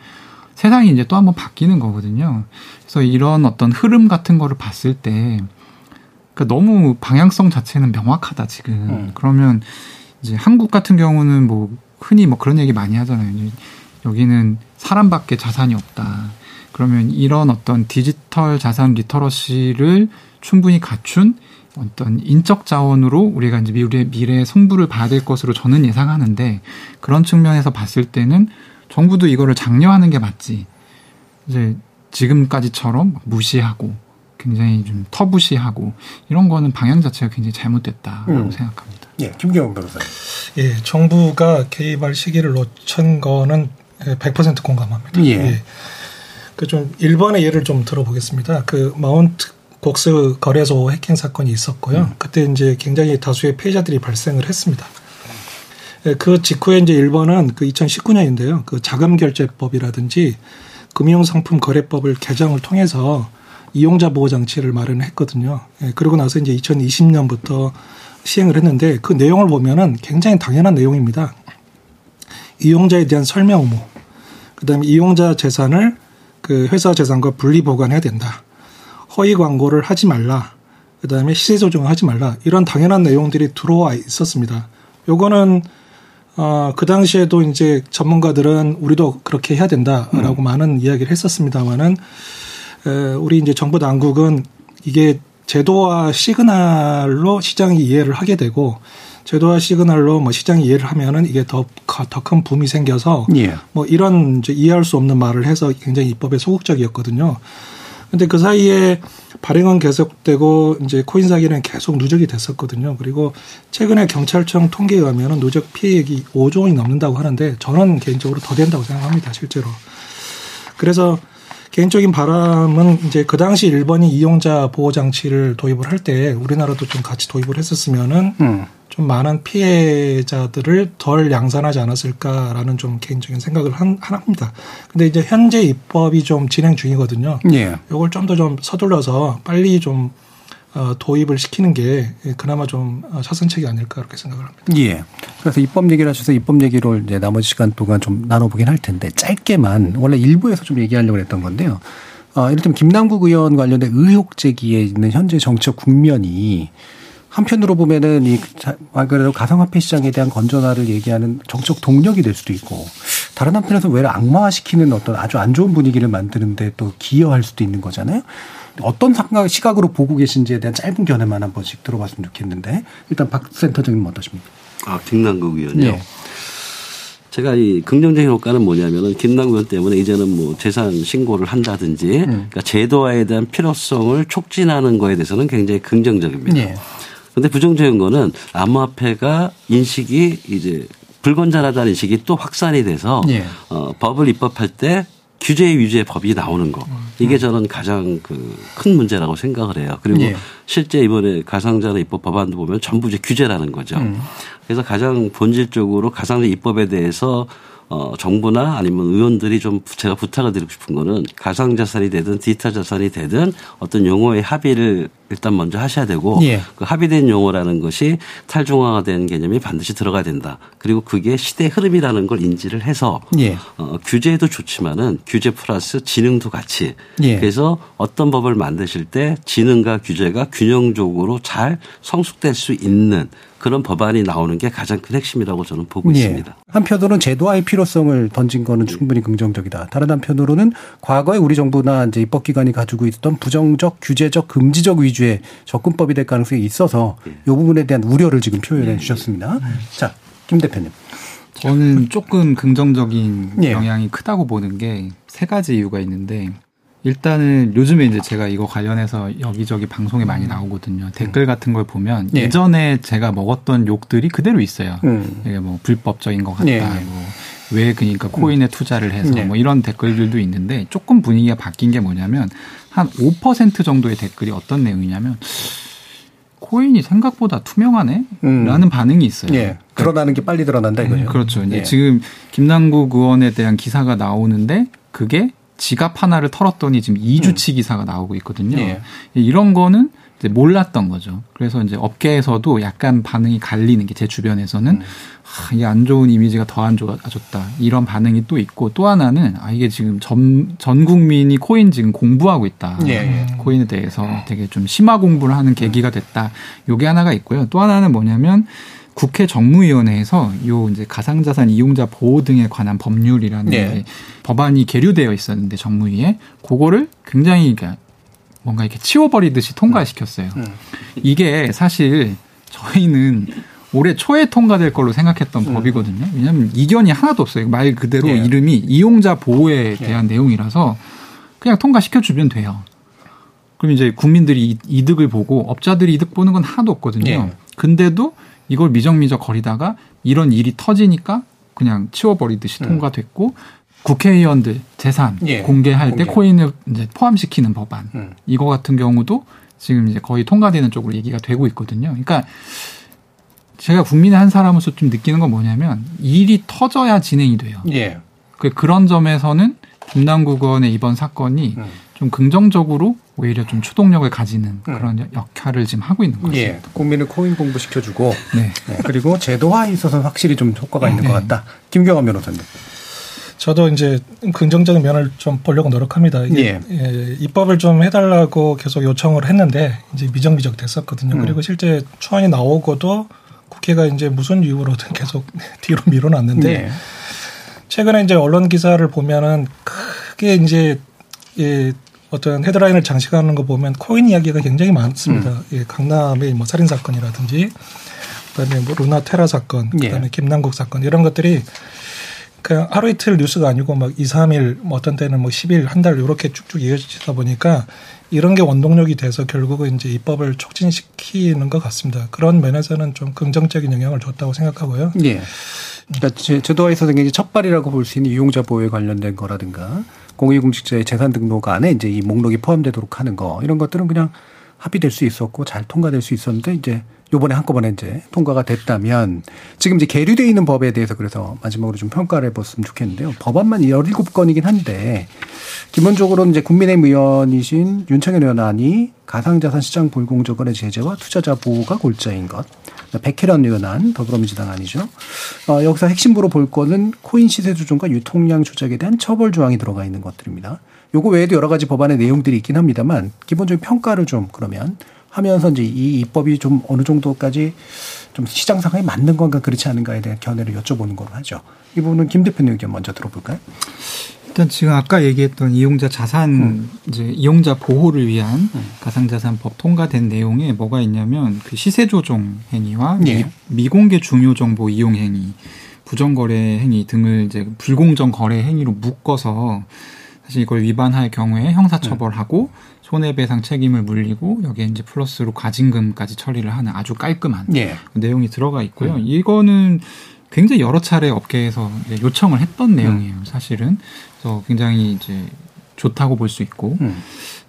S8: 세상이 이제 또 한번 바뀌는 거거든요. 그래서 이런 어떤 흐름 같은 거를 봤을 때 그러니까 너무 방향성 자체는 명확하다 지금. 음. 그러면 이제 한국 같은 경우는 뭐 흔히 뭐 그런 얘기 많이 하잖아요. 여기는 사람밖에 자산이 없다. 그러면 이런 어떤 디지털 자산 리터러시를 충분히 갖춘 어떤 인적 자원으로 우리가 이제 미래의 미래 성부를 봐야 될 것으로 저는 예상하는데 그런 측면에서 봤을 때는 정부도 이거를 장려하는 게 맞지. 이제 지금까지처럼 무시하고 굉장히 좀 터부시하고 이런 거는 방향 자체가 굉장히 잘못됐다라고 음. 생각합니다.
S1: 예, 김경훈 변호사님.
S7: 예, 정부가 개입할 시기를 놓친 거는 100% 공감합니다. 예. 예. 그 좀 일본의 예를 좀 들어보겠습니다. 그 마운트 곡스 거래소 해킹 사건이 있었고요. 음. 그때 이제 굉장히 다수의 피해자들이 발생을 했습니다. 예, 그 직후에 이제 일본은 그 2019년인데요. 그 자금 결제법이라든지 금융상품 거래법을 개정을 통해서 이용자 보호 장치를 마련했거든요. 예, 그러고 나서 이제 2020년부터 시행을 했는데 그 내용을 보면은 굉장히 당연한 내용입니다. 이용자에 대한 설명 의무, 그다음에 이용자 재산을 그 회사 재산과 분리 보관해야 된다. 허위 광고를 하지 말라. 그다음에 시세 조정을 하지 말라. 이런 당연한 내용들이 들어와 있었습니다. 요거는 어, 그 당시에도 이제 전문가들은 우리도 그렇게 해야 된다라고 음. 많은 이야기를 했었습니다만은 우리 이제 정부 당국은 이게 제도와 시그널로 시장이 이해를 하게 되고 제도와 시그널로 뭐 시장이 이해를 하면은 이게 더 더 큰 붐이 생겨서 예. 뭐 이런 이제 이해할 수 없는 말을 해서 굉장히 입법에 소극적이었거든요. 근데 그 사이에 발행은 계속되고 이제 코인 사기는 계속 누적이 됐었거든요. 그리고 최근에 경찰청 통계에 의하면 누적 피해액이 5조 원이 넘는다고 하는데 저는 개인적으로 더 된다고 생각합니다. 실제로. 그래서 개인적인 바람은 이제 그 당시 일본이 이용자 보호 장치를 도입을 할 때 우리나라도 좀 같이 도입을 했었으면은 음. 좀 많은 피해자들을 덜 양산하지 않았을까라는 좀 개인적인 생각을 한, 합니다. 근데 이제 현재 입법이 좀 진행 중이거든요. 예. 이걸 좀 더좀 좀 서둘러서 빨리 좀 어, 도입을 시키는 게 그나마 좀 차선책이 아닐까 그렇게 생각을 합니다.
S1: 예. 그래서 입법 얘기를 하셔서 입법 얘기를 이제 나머지 시간 동안 좀 나눠보긴 할 텐데 짧게만 원래 일부에서 좀 얘기하려고 했던 건데요. 어, 이를테면 김남국 의원 관련된 의혹 제기에 있는 현재 정책 국면이 한편으로 보면은 이말 그대로 가상화폐 시장에 대한 건전화를 얘기하는 정책 동력이 될 수도 있고 다른 한편에서 왜 악마화시키는 어떤 아주 안 좋은 분위기를 만드는데 또 기여할 수도 있는 거잖아요. 어떤 시각으로 보고 계신지에 대한 짧은 견해만 한 번씩 들어봤으면 좋겠는데 일단 박 센터장님 어떠십니까?
S9: 아 김남국 의원요. 네. 제가 이 긍정적인 효과는 뭐냐면은 김남국 의원 때문에 이제는 뭐 재산 신고를 한다든지 음. 그러니까 제도화에 대한 필요성을 촉진하는 거에 대해서는 굉장히 긍정적입니다. 예. 그런데 부정적인 거는 암호화폐가 인식이 이제 불건전하다는 인식이 또 확산이 돼서 예. 어, 법을 입법할 때 규제 위주의 법이 나오는 거 이게 저는 가장 그 큰 문제라고 생각을 해요. 그리고 예. 실제 이번에 가상자산 입법 법안도 보면 전부 이제 규제라는 거죠. 음. 그래서 가장 본질적으로 가상자 입법에 대해서 어, 정부나 아니면 의원들이 좀 제가 부탁을 드리고 싶은 거는 가상자산이 되든 디지털 자산이 되든 어떤 용어의 합의를 일단 먼저 하셔야 되고 예. 그 합의된 용어라는 것이 탈중앙화된 개념이 반드시 들어가야 된다. 그리고 그게 시대 흐름이라는 걸 인지를 해서 예. 어, 규제도 좋지만은 규제 플러스 지능도 같이 예. 그래서 어떤 법을 만드실 때 지능과 규제가 균형적으로 잘 성숙될 수 있는 그런 법안이 나오는 게 가장 큰 핵심이라고 저는 보고 예. 있습니다.
S1: 한편으로는 제도화의 필요성을 던진 거는 충분히 긍정적이다. 다른 한편으로는 과거에 우리 정부나 이제 입법기관이 가지고 있던 부정적, 규제적, 금지적 위주의 접근법이 될 가능성이 있어서 이 부분에 대한 우려를 지금 표현해 예. 주셨습니다. 자, 김 대표님.
S8: 저는 조금 긍정적인 예. 영향이 크다고 보는 게 세 가지 이유가 있는데 일단은 요즘에 이제 제가 이거 관련해서 여기저기 방송에 많이 나오거든요. 댓글 같은 걸 보면 예. 전에 제가 먹었던 욕들이 그대로 있어요. 음. 이게 뭐 불법적인 것 같다. 예. 뭐왜 그러니까 코인에 투자를 해서 예. 뭐 이런 댓글들도 있는데 조금 분위기가 바뀐 게 뭐냐면 한 5% 정도의 댓글이 어떤 내용이냐면 코인이 생각보다 투명하네? 음. 라는 반응이 있어요.
S1: 예. 드러나는 게 빨리 드러난다 이거죠. 음,
S8: 그렇죠. 이제 예. 지금 김남국 의원에 대한 기사가 나오는데 그게 지갑 하나를 털었더니 지금 2주치 음. 기사가 나오고 있거든요. 예. 이런 거는 이제 몰랐던 거죠. 그래서 이제 업계에서도 약간 반응이 갈리는 게 제 주변에서는 음. 아, 이게 안 좋은 이미지가 더 안 좋아졌다. 이런 반응이 또 있고 또 하나는 아 이게 지금 전, 전 국민이 코인 지금 공부하고 있다. 예, 예. 코인에 대해서 되게 좀 심화 공부를 하는 계기가 됐다. 요게 하나가 있고요. 또 하나는 뭐냐면 국회 정무위원회에서 요 이제 가상자산 이용자 보호 등에 관한 법률이라는 네. 법안이 계류되어 있었는데 정무위에 그거를 굉장히 그러니까 뭔가 이렇게 치워버리듯이 통과시켰어요. 음. 이게 사실 저희는 올해 초에 통과될 걸로 생각했던 음. 법이거든요. 왜냐하면 이견이 하나도 없어요. 말 그대로 네. 이름이 이용자 보호에 네. 대한 네. 내용이라서 그냥 통과시켜 주면 돼요. 그럼 이제 국민들이 이득을 보고 업자들이 이득 보는 건 하나도 없거든요. 네. 근데도 이걸 미적미적 거리다가 이런 일이 터지니까 그냥 치워버리듯이 음. 통과됐고 국회의원들 재산 예, 공개할 공개. 때 코인을 이제 포함시키는 법안 음. 이거 같은 경우도 지금 이제 거의 통과되는 쪽으로 얘기가 되고 있거든요. 그러니까 제가 국민의 한 사람으로서 좀 느끼는 건 뭐냐면 일이 터져야 진행이 돼요. 예. 그 그런 점에서는 김남국 의원의 이번 사건이 음. 좀 긍정적으로 오히려 좀 추동력을 가지는 음. 그런 역할을 지금 하고 있는 거죠. 예,
S1: 국민을 코인 공부시켜주고 네. 네. 그리고 제도화에 있어서는 확실히 좀 효과가 있는 네. 것 같다. 김경환 변호사님.
S7: 저도 이제 긍정적인 면을 좀 보려고 노력합니다. 예. 예, 입법을 좀 해달라고 계속 요청을 했는데 이제 미정미적 됐었거든요. 음. 그리고 실제 초안이 나오고도 국회가 이제 무슨 이유로든 계속 뒤로 밀어놨는데 예. 최근에 이제 언론 기사를 보면은 크게 이제 예, 어떤 헤드라인을 장식하는 거 보면 코인 이야기가 굉장히 많습니다. 음. 예, 강남의 뭐 살인 사건이라든지 그다음에 뭐 루나 테라 사건, 그다음에 예. 김남국 사건 이런 것들이 그냥 하루 이틀 뉴스가 아니고 막 2, 3일 뭐 어떤 때는 뭐 10일, 한 달 이렇게 쭉쭉 이어지다 보니까 이런 게 원동력이 돼서 결국은 이제 입법을 촉진시키는 것 같습니다. 그런 면에서는 좀 긍정적인 영향을 줬다고 생각하고요.
S1: 예. 그러니까 제도화에서 생긴 첫발이라고 볼 수 있는 이용자 보호에 관련된 거라든가 공익공직자의 재산 등록 안에 이제 이 목록이 포함되도록 하는 거 이런 것들은 그냥 합의될 수 있었고 잘 통과될 수 있었는데 이제 요번에 한꺼번에 이제 통과가 됐다면 지금 이제 계류되어 있는 법에 대해서 그래서 마지막으로 좀 평가를 해봤으면 좋겠는데요. 법안만 17건이긴 한데 기본적으로 이제 국민의힘 의원이신 윤창현 의원안이 가상자산 시장 불공정거래 제재와 투자자 보호가 골자인 것. 백혜련 의원안 더불어민주당 아니죠. 어, 여기서 핵심부로 볼 거는 코인 시세 조정과 유통량 조작에 대한 처벌 조항이 들어가 있는 것들입니다. 요거 외에도 여러 가지 법안의 내용들이 있긴 합니다만 기본적인 평가를 좀 그러면 하면서 이제 이 입법이 좀 어느 정도까지 좀 시장 상황에 맞는 건가 그렇지 않은가에 대한 견해를 여쭤보는 걸로 하죠. 이 부분은 김 대표님 의견 먼저 들어볼까요?
S8: 일단 지금 아까 얘기했던 이용자 자산 음. 이제 이용자 보호를 위한 음. 가상자산법 통과된 내용에 뭐가 있냐면 그 시세 조종 행위와 예. 미, 공개 중요 정보 이용 행위 부정 거래 행위 등을 이제 불공정 거래 행위로 묶어서 사실 이걸 위반할 경우에 형사처벌하고 손해배상 책임을 물리고 여기에 이제 플러스로 과징금까지 처리를 하는 아주 깔끔한 예. 내용이 들어가 있고요. 음. 이거는 굉장히 여러 차례 업계에서 요청을 했던 내용이에요. 음. 사실은 그래서 굉장히 이제 좋다고 볼 수 있고 음.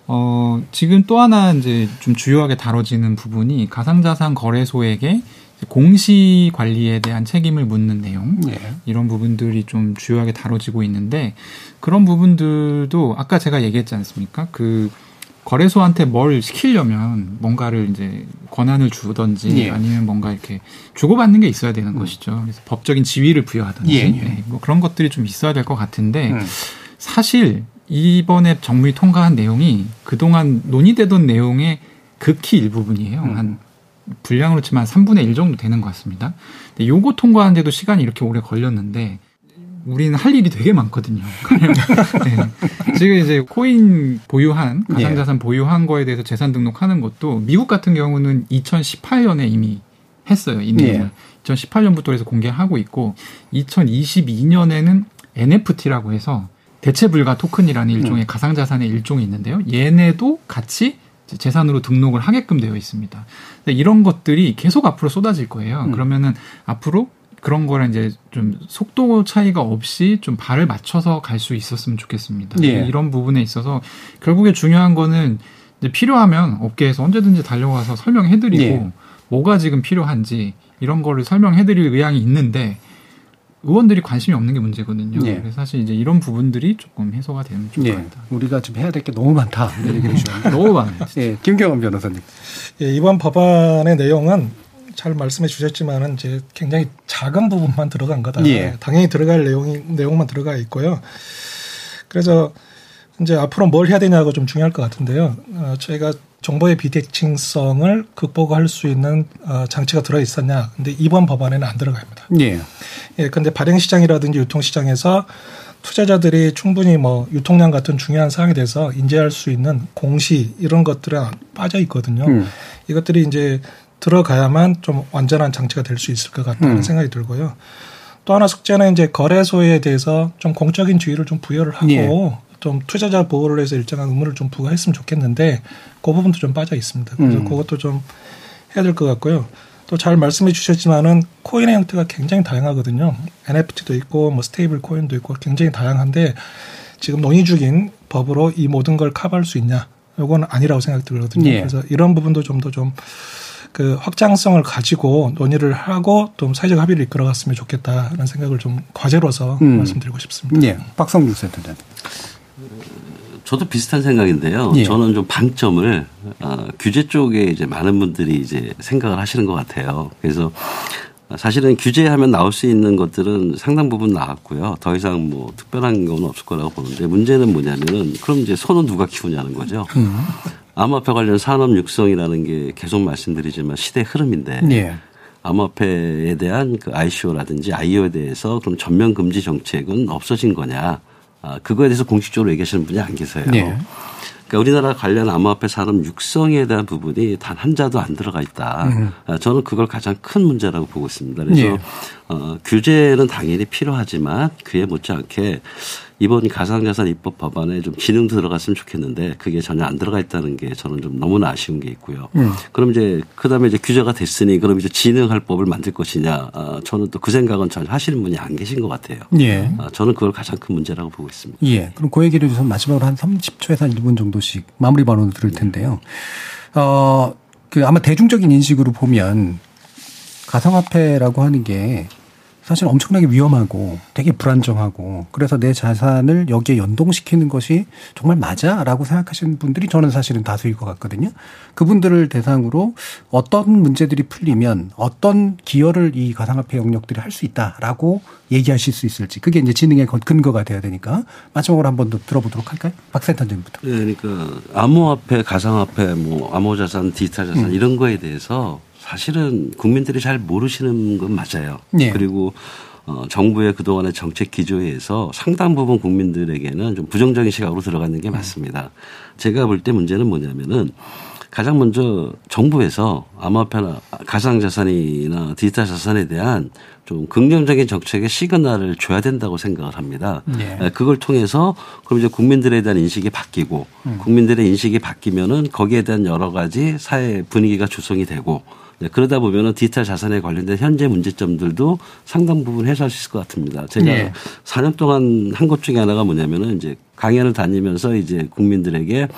S8: 어 지금 또 하나 이제 좀 주요하게 다뤄지는 부분이 가상자산 거래소에게 공시 관리에 대한 책임을 묻는 내용 네. 이런 부분들이 좀 주요하게 다뤄지고 있는데 그런 부분들도 아까 제가 얘기했지 않습니까? 그 거래소한테 뭘 시키려면 뭔가를 이제 권한을 주던지 예. 아니면 뭔가 이렇게 주고받는 게 있어야 되는 음. 것이죠. 그래서 법적인 지위를 부여하든지 예. 네, 뭐 그런 것들이 좀 있어야 될 것 같은데 음. 사실 이번에 정부이 통과한 내용이 그동안 논의되던 내용의 극히 일부분이에요. 음. 한 분량으로 치면 한 3분의 1 정도 되는 것 같습니다. 근데 요거 통과하는데도 시간이 이렇게 오래 걸렸는데 우리는 할 일이 되게 많거든요. 네. 지금 이제 코인 보유한 가상자산 예. 보유한 거에 대해서 재산 등록하는 것도 미국 같은 경우는 2018년에 이미 했어요. 이 내용을. 예. 2018년부터 해서 공개하고 있고 2022년에는 NFT라고 해서 대체 불가 토큰이라는 일종의 음. 가상자산의 일종이 있는데요. 얘네도 같이 재산으로 등록을 하게끔 되어 있습니다. 이런 것들이 계속 앞으로 쏟아질 거예요. 음. 그러면은 앞으로 그런 거를 이제 좀 속도 차이가 없이 좀 발을 맞춰서 갈 수 있었으면 좋겠습니다. 예. 이런 부분에 있어서 결국에 중요한 거는 이제 필요하면 업계에서 언제든지 달려가서 설명해드리고 예. 뭐가 지금 필요한지 이런 거를 설명해드릴 의향이 있는데 의원들이 관심이 없는 게 문제거든요. 예. 그래서 사실 이제 이런 부분들이 조금 해소가 되면 좋을 예. 것 같다.
S1: 우리가 좀 해야 될 게 너무 많다. 얘기를
S8: 너무 많아요.
S1: 예. 김경원 변호사님.
S7: 예, 이번 법안의 내용은 잘 말씀해 주셨지만은 이제 굉장히 작은 부분만 들어간 거다. 예. 당연히 들어갈 내용이 내용만 들어가 있고요. 그래서 이제 앞으로 뭘 해야 되냐고 좀 중요할 것 같은데요. 어, 저희가 정보의 비대칭성을 극복할 수 있는 어, 장치가 들어 있었냐? 근데 이번 법안에는 안 들어갑니다. 예. 예. 근데 발행 시장이라든지 유통 시장에서 투자자들이 충분히 뭐 유통량 같은 중요한 사항에 대해서 인지할 수 있는 공시 이런 것들은 빠져 있거든요. 음. 이것들이 이제 들어가야만 좀 완전한 장치가 될 수 있을 것 같다는 음. 생각이 들고요. 또 하나 숙제는 이제 거래소에 대해서 좀 공적인 지위를 좀 부여를 하고 예. 좀 투자자 보호를 해서 일정한 의무를 좀 부과했으면 좋겠는데 그 부분도 좀 빠져 있습니다. 그래서 음. 그것도 좀 해야 될 것 같고요. 또 잘 말씀해 주셨지만은 코인의 형태가 굉장히 다양하거든요. NFT도 있고 뭐 stable 코인도 있고 굉장히 다양한데 지금 논의 중인 법으로 이 모든 걸 커버할 수 있냐? 이건 아니라고 생각이 들거든요. 예. 그래서 이런 부분도 좀 더좀 좀 그 확장성을 가지고 논의를 하고 또 사회적 합의를 이끌어갔으면 좋겠다는 생각을 좀 과제로서 음. 말씀드리고 싶습니다.
S1: 예. 박성규 센터장.
S9: 저도 비슷한 생각인데요. 예. 저는 좀 방점을 어, 규제 쪽에 이제 많은 분들이 이제 생각을 하시는 것 같아요. 그래서 사실은 규제하면 나올 수 있는 것들은 상당 부분 나왔고요. 더 이상 뭐 특별한 건 없을 거라고 보는데 문제는 뭐냐면은 그럼 이제 손은 누가 키우냐는 거죠. 음. 암호화폐 관련 산업 육성이라는 게 계속 말씀드리지만 시대 흐름인데 예. 암호화폐에 대한 그 ICO라든지 IO에 대해서 그럼 전면 금지 정책은 없어진 거냐? 아, 그거에 대해서 공식적으로 얘기하시는 분이 안 계세요. 예. 그러니까 우리나라 관련 암호화폐 산업 육성에 대한 부분이 단 한 자도 안 들어가 있다. 음. 아, 저는 그걸 가장 큰 문제라고 보고 있습니다. 그래서 예. 어, 규제는 당연히 필요하지만 그에 못지않게 이번 가상자산 입법 법안에 좀 기능 들어갔으면 좋겠는데 그게 전혀 안 들어가 있다는 게 저는 좀 너무나 아쉬운 게 있고요. 음. 그럼 이제 그다음에 이제 규제가 됐으니 그럼 이제 진행할 법을 만들 것이냐? 아, 저는 또 그 생각은 전혀 하시는 분이 안 계신 것 같아요. 예. 아, 저는 그걸 가장 큰 문제라고 보고 있습니다.
S1: 예. 그럼 그 얘기를 좀 마지막으로 한 30초에서 한 1분 정도씩 마무리 발언을 들을 텐데요. 어, 그 아마 대중적인 인식으로 보면 가상화폐라고 하는 게 사실 엄청나게 위험하고 되게 불안정하고 그래서 내 자산을 여기에 연동시키는 것이 정말 맞아 라고 생각하시는 분들이 저는 사실은 다수일 것 같거든요. 그분들을 대상으로 어떤 문제들이 풀리면 어떤 기여를 이 가상화폐 영역들이 할 수 있다라고 얘기하실 수 있을지 그게 이제 진행의 근거가 돼야 되니까 마지막으로 한 번 더 들어보도록 할까요? 박센터님부터.
S9: 네, 그러니까 암호화폐, 가상화폐, 뭐 암호자산, 디지털 자산 음. 이런 거에 대해서 사실은 국민들이 잘 모르시는 건 맞아요. 네. 그리고 어, 정부의 그동안의 정책 기조에서 상당 부분 국민들에게는 좀 부정적인 시각으로 들어가는 게 맞습니다. 제가 볼 때 문제는 뭐냐면은 가장 먼저 정부에서 암호화폐나 가상자산이나 디지털 자산에 대한 좀 긍정적인 정책의 시그널을 줘야 된다고 생각을 합니다. 네. 그걸 통해서 그럼 이제 국민들에 대한 인식이 바뀌고 음. 국민들의 인식이 바뀌면은 거기에 대한 여러 가지 사회 분위기가 조성이 되고 네, 그러다 보면은 디지털 자산에 관련된 현재 문제점들도 상당 부분 해소할 수 있을 것 같습니다. 제가 네. 4년 동안 한 것 중에 하나가 뭐냐면은 이제 강연을 다니면서 이제 국민들에게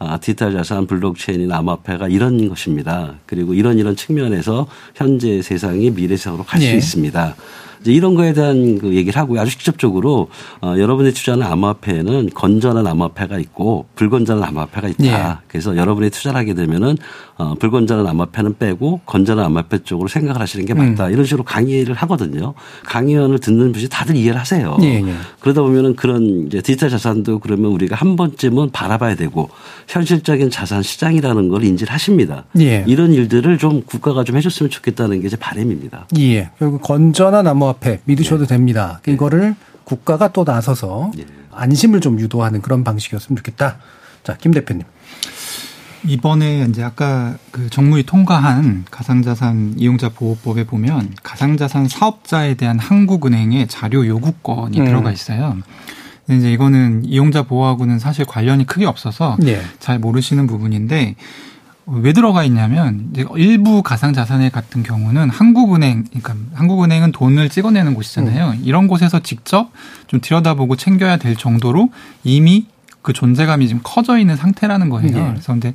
S9: 아, 디지털 자산, 블록체인이나 암호화폐가 이런 것입니다. 그리고 이런 이런 측면에서 현재 세상이 미래 세상으로 갈수 네. 있습니다. 이제 이런 거에 대한 그 얘기를 하고요. 아주 직접적으로 어, 여러분이 투자하는 암호화폐에는 건전한 암호화폐가 있고 불건전한 암호화폐가 있다. 예. 그래서 여러분이 투자를 하게 되면은 어, 불건전한 암호화폐는 빼고 건전한 암호화폐 쪽으로 생각을 하시는 게 맞다. 음. 이런 식으로 강의를 하거든요. 강의원을 듣는 분이 다들 이해를 하세요. 예, 예. 그러다 보면은 그런 이제 디지털 자산도 그러면 우리가 한 번쯤은 바라봐야 되고 현실적인 자산 시장이라는 걸 인지를 하십니다. 예. 이런 일들을 좀 국가가 좀 해줬으면 좋겠다는 게 제 바람입니다.
S1: 예. 결국 건전한 암호 화폐 믿으셔도 예. 됩니다. 이거를 국가가 또 나서서 예. 안심을 좀 유도하는 그런 방식이었으면 좋겠다. 자, 김 대표님.
S8: 이번에 이제 아까 그 정무위 통과한 가상자산 이용자 보호법에 보면 가상자산 사업자에 대한 한국은행의 자료 요구권이 음. 들어가 있어요. 근데 이제 이거는 이용자 보호하고는 사실 관련이 크게 없어서 네. 잘 모르시는 부분인데 왜 들어가 있냐면 일부 가상 자산의 같은 경우는 한국은행 그러니까 한국은행은 돈을 찍어내는 곳이잖아요. 음. 이런 곳에서 직접 좀 들여다보고 챙겨야 될 정도로 이미 그 존재감이 지금 커져 있는 상태라는 거예요. 네. 그래서 근데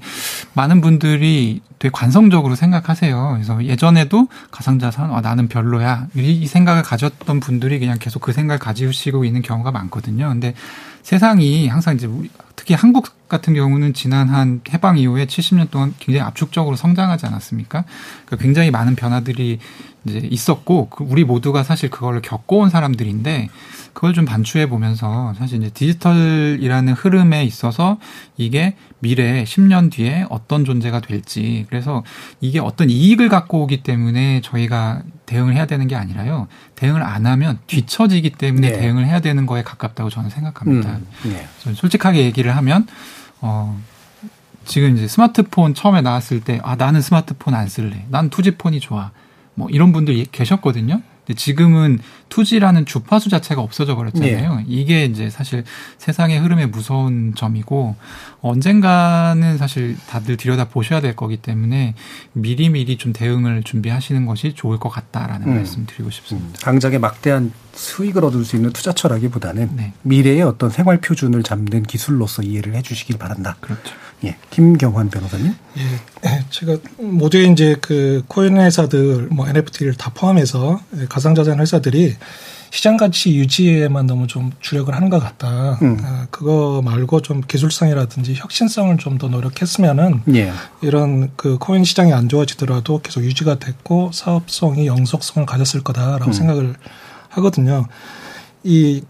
S8: 많은 분들이 되게 관성적으로 생각하세요. 그래서 예전에도 가상자산, 아, 나는 별로야. 이 생각을 가졌던 분들이 그냥 계속 그 생각을 가지시고 있는 경우가 많거든요. 근데 세상이 항상 이제 우리, 특히 한국 같은 경우는 지난 한 해방 이후에 70년 동안 굉장히 압축적으로 성장하지 않았습니까? 그러니까 굉장히 많은 변화들이 이제 있었고, 그 우리 모두가 사실 그걸 겪어온 사람들인데, 그걸 좀 반추해 보면서 사실 이제 디지털이라는 흐름에 있어서 이게 미래 10년 뒤에 어떤 존재가 될지 그래서 이게 어떤 이익을 갖고 오기 때문에 저희가 대응을 해야 되는 게 아니라요. 대응을 안 하면 뒤처지기 때문에 네. 대응을 해야 되는 거에 가깝다고 저는 생각합니다. 음, 네. 솔직하게 얘기를 하면 어 지금 이제 스마트폰 처음에 나왔을 때 아 나는 스마트폰 안 쓸래. 난 투지폰이 좋아. 뭐 이런 분들 계셨거든요. 근데 지금은 투지라는 주파수 자체가 없어져 버렸잖아요. 네. 이게 이제 사실 세상의 흐름의 무서운 점이고 언젠가는 사실 다들 들여다 보셔야 될 거기 때문에 미리미리 좀 대응을 준비하시는 것이 좋을 것 같다라는 음. 말씀 드리고 싶습니다. 음.
S1: 당장에 막대한 수익을 얻을 수 있는 투자처라기보다는 네. 미래의 어떤 생활 표준을 잡는 기술로서 이해를 해 주시길 바란다.
S8: 그렇죠.
S1: 예. 김경환 변호사님.
S7: 예. 예. 제가 모두의 이제 그 코인 회사들 뭐 NFT를 다 포함해서 가상자산 회사들이 시장 가치 유지에만 너무 좀 주력을 하는 것 같다. 음. 아, 그거 말고 좀 기술성이라든지 혁신성을 좀 더 노력했으면은 예. 이런 그 코인 시장이 안 좋아지더라도 계속 유지가 됐고 사업성이 영속성을 가졌을 거다라고 음. 생각을 하거든요. 이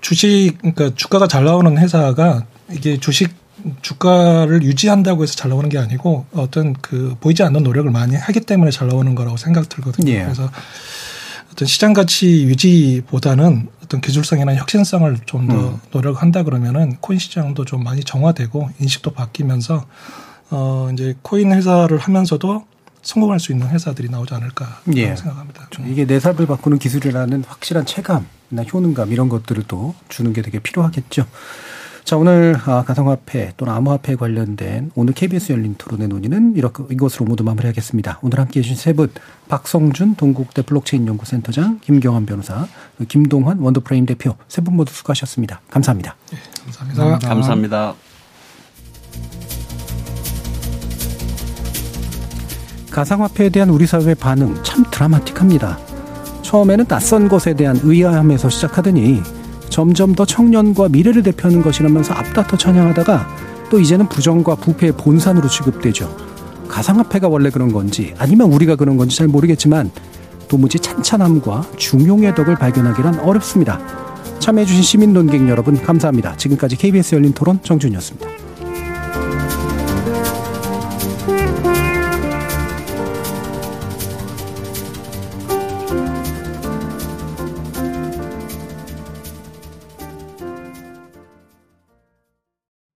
S7: 주식 그러니까 주가가 잘 나오는 회사가 이게 주식 주가를 유지한다고 해서 잘 나오는 게 아니고 어떤 그 보이지 않는 노력을 많이 하기 때문에 잘 나오는 거라고 생각 들거든요. 예. 그래서 어떤 시장 가치 유지보다는 어떤 기술성이나 혁신성을 좀더 음. 노력한다 그러면은 코인 시장도 좀 많이 정화되고 인식도 바뀌면서 어 이제 코인 회사를 하면서도 성공할 수 있는 회사들이 나오지 않을까 예. 생각합니다.
S1: 이게 내 삶을 바꾸는 기술이라는 확실한 체감이나 효능감 이런 것들을 또 주는 게 되게 필요하겠죠. 자, 오늘 아, 가상화폐 또는 암호화폐에 관련된 오늘 KBS 열린 토론의 논의는 이렇게 이것으로 모두 마무리하겠습니다. 오늘 함께 해주신 세 분, 박성준 동국대 블록체인 연구센터장, 김경환 변호사, 김동환 원더프레임 대표 세 분 모두 수고하셨습니다. 감사합니다.
S8: 네, 감사합니다.
S9: 감사합니다.
S1: 가상화폐에 대한 우리 사회의 반응 참 드라마틱합니다. 처음에는 낯선 것에 대한 의아함에서 시작하더니 점점 더 청년과 미래를 대표하는 것이라면서 앞다퉈 찬양하다가 또 이제는 부정과 부패의 본산으로 취급되죠. 가상화폐가 원래 그런 건지 아니면 우리가 그런 건지 잘 모르겠지만 도무지 찬찬함과 중용의 덕을 발견하기란 어렵습니다. 참여해주신 시민 논객 여러분 감사합니다. 지금까지 KBS 열린 토론 정준이었습니다.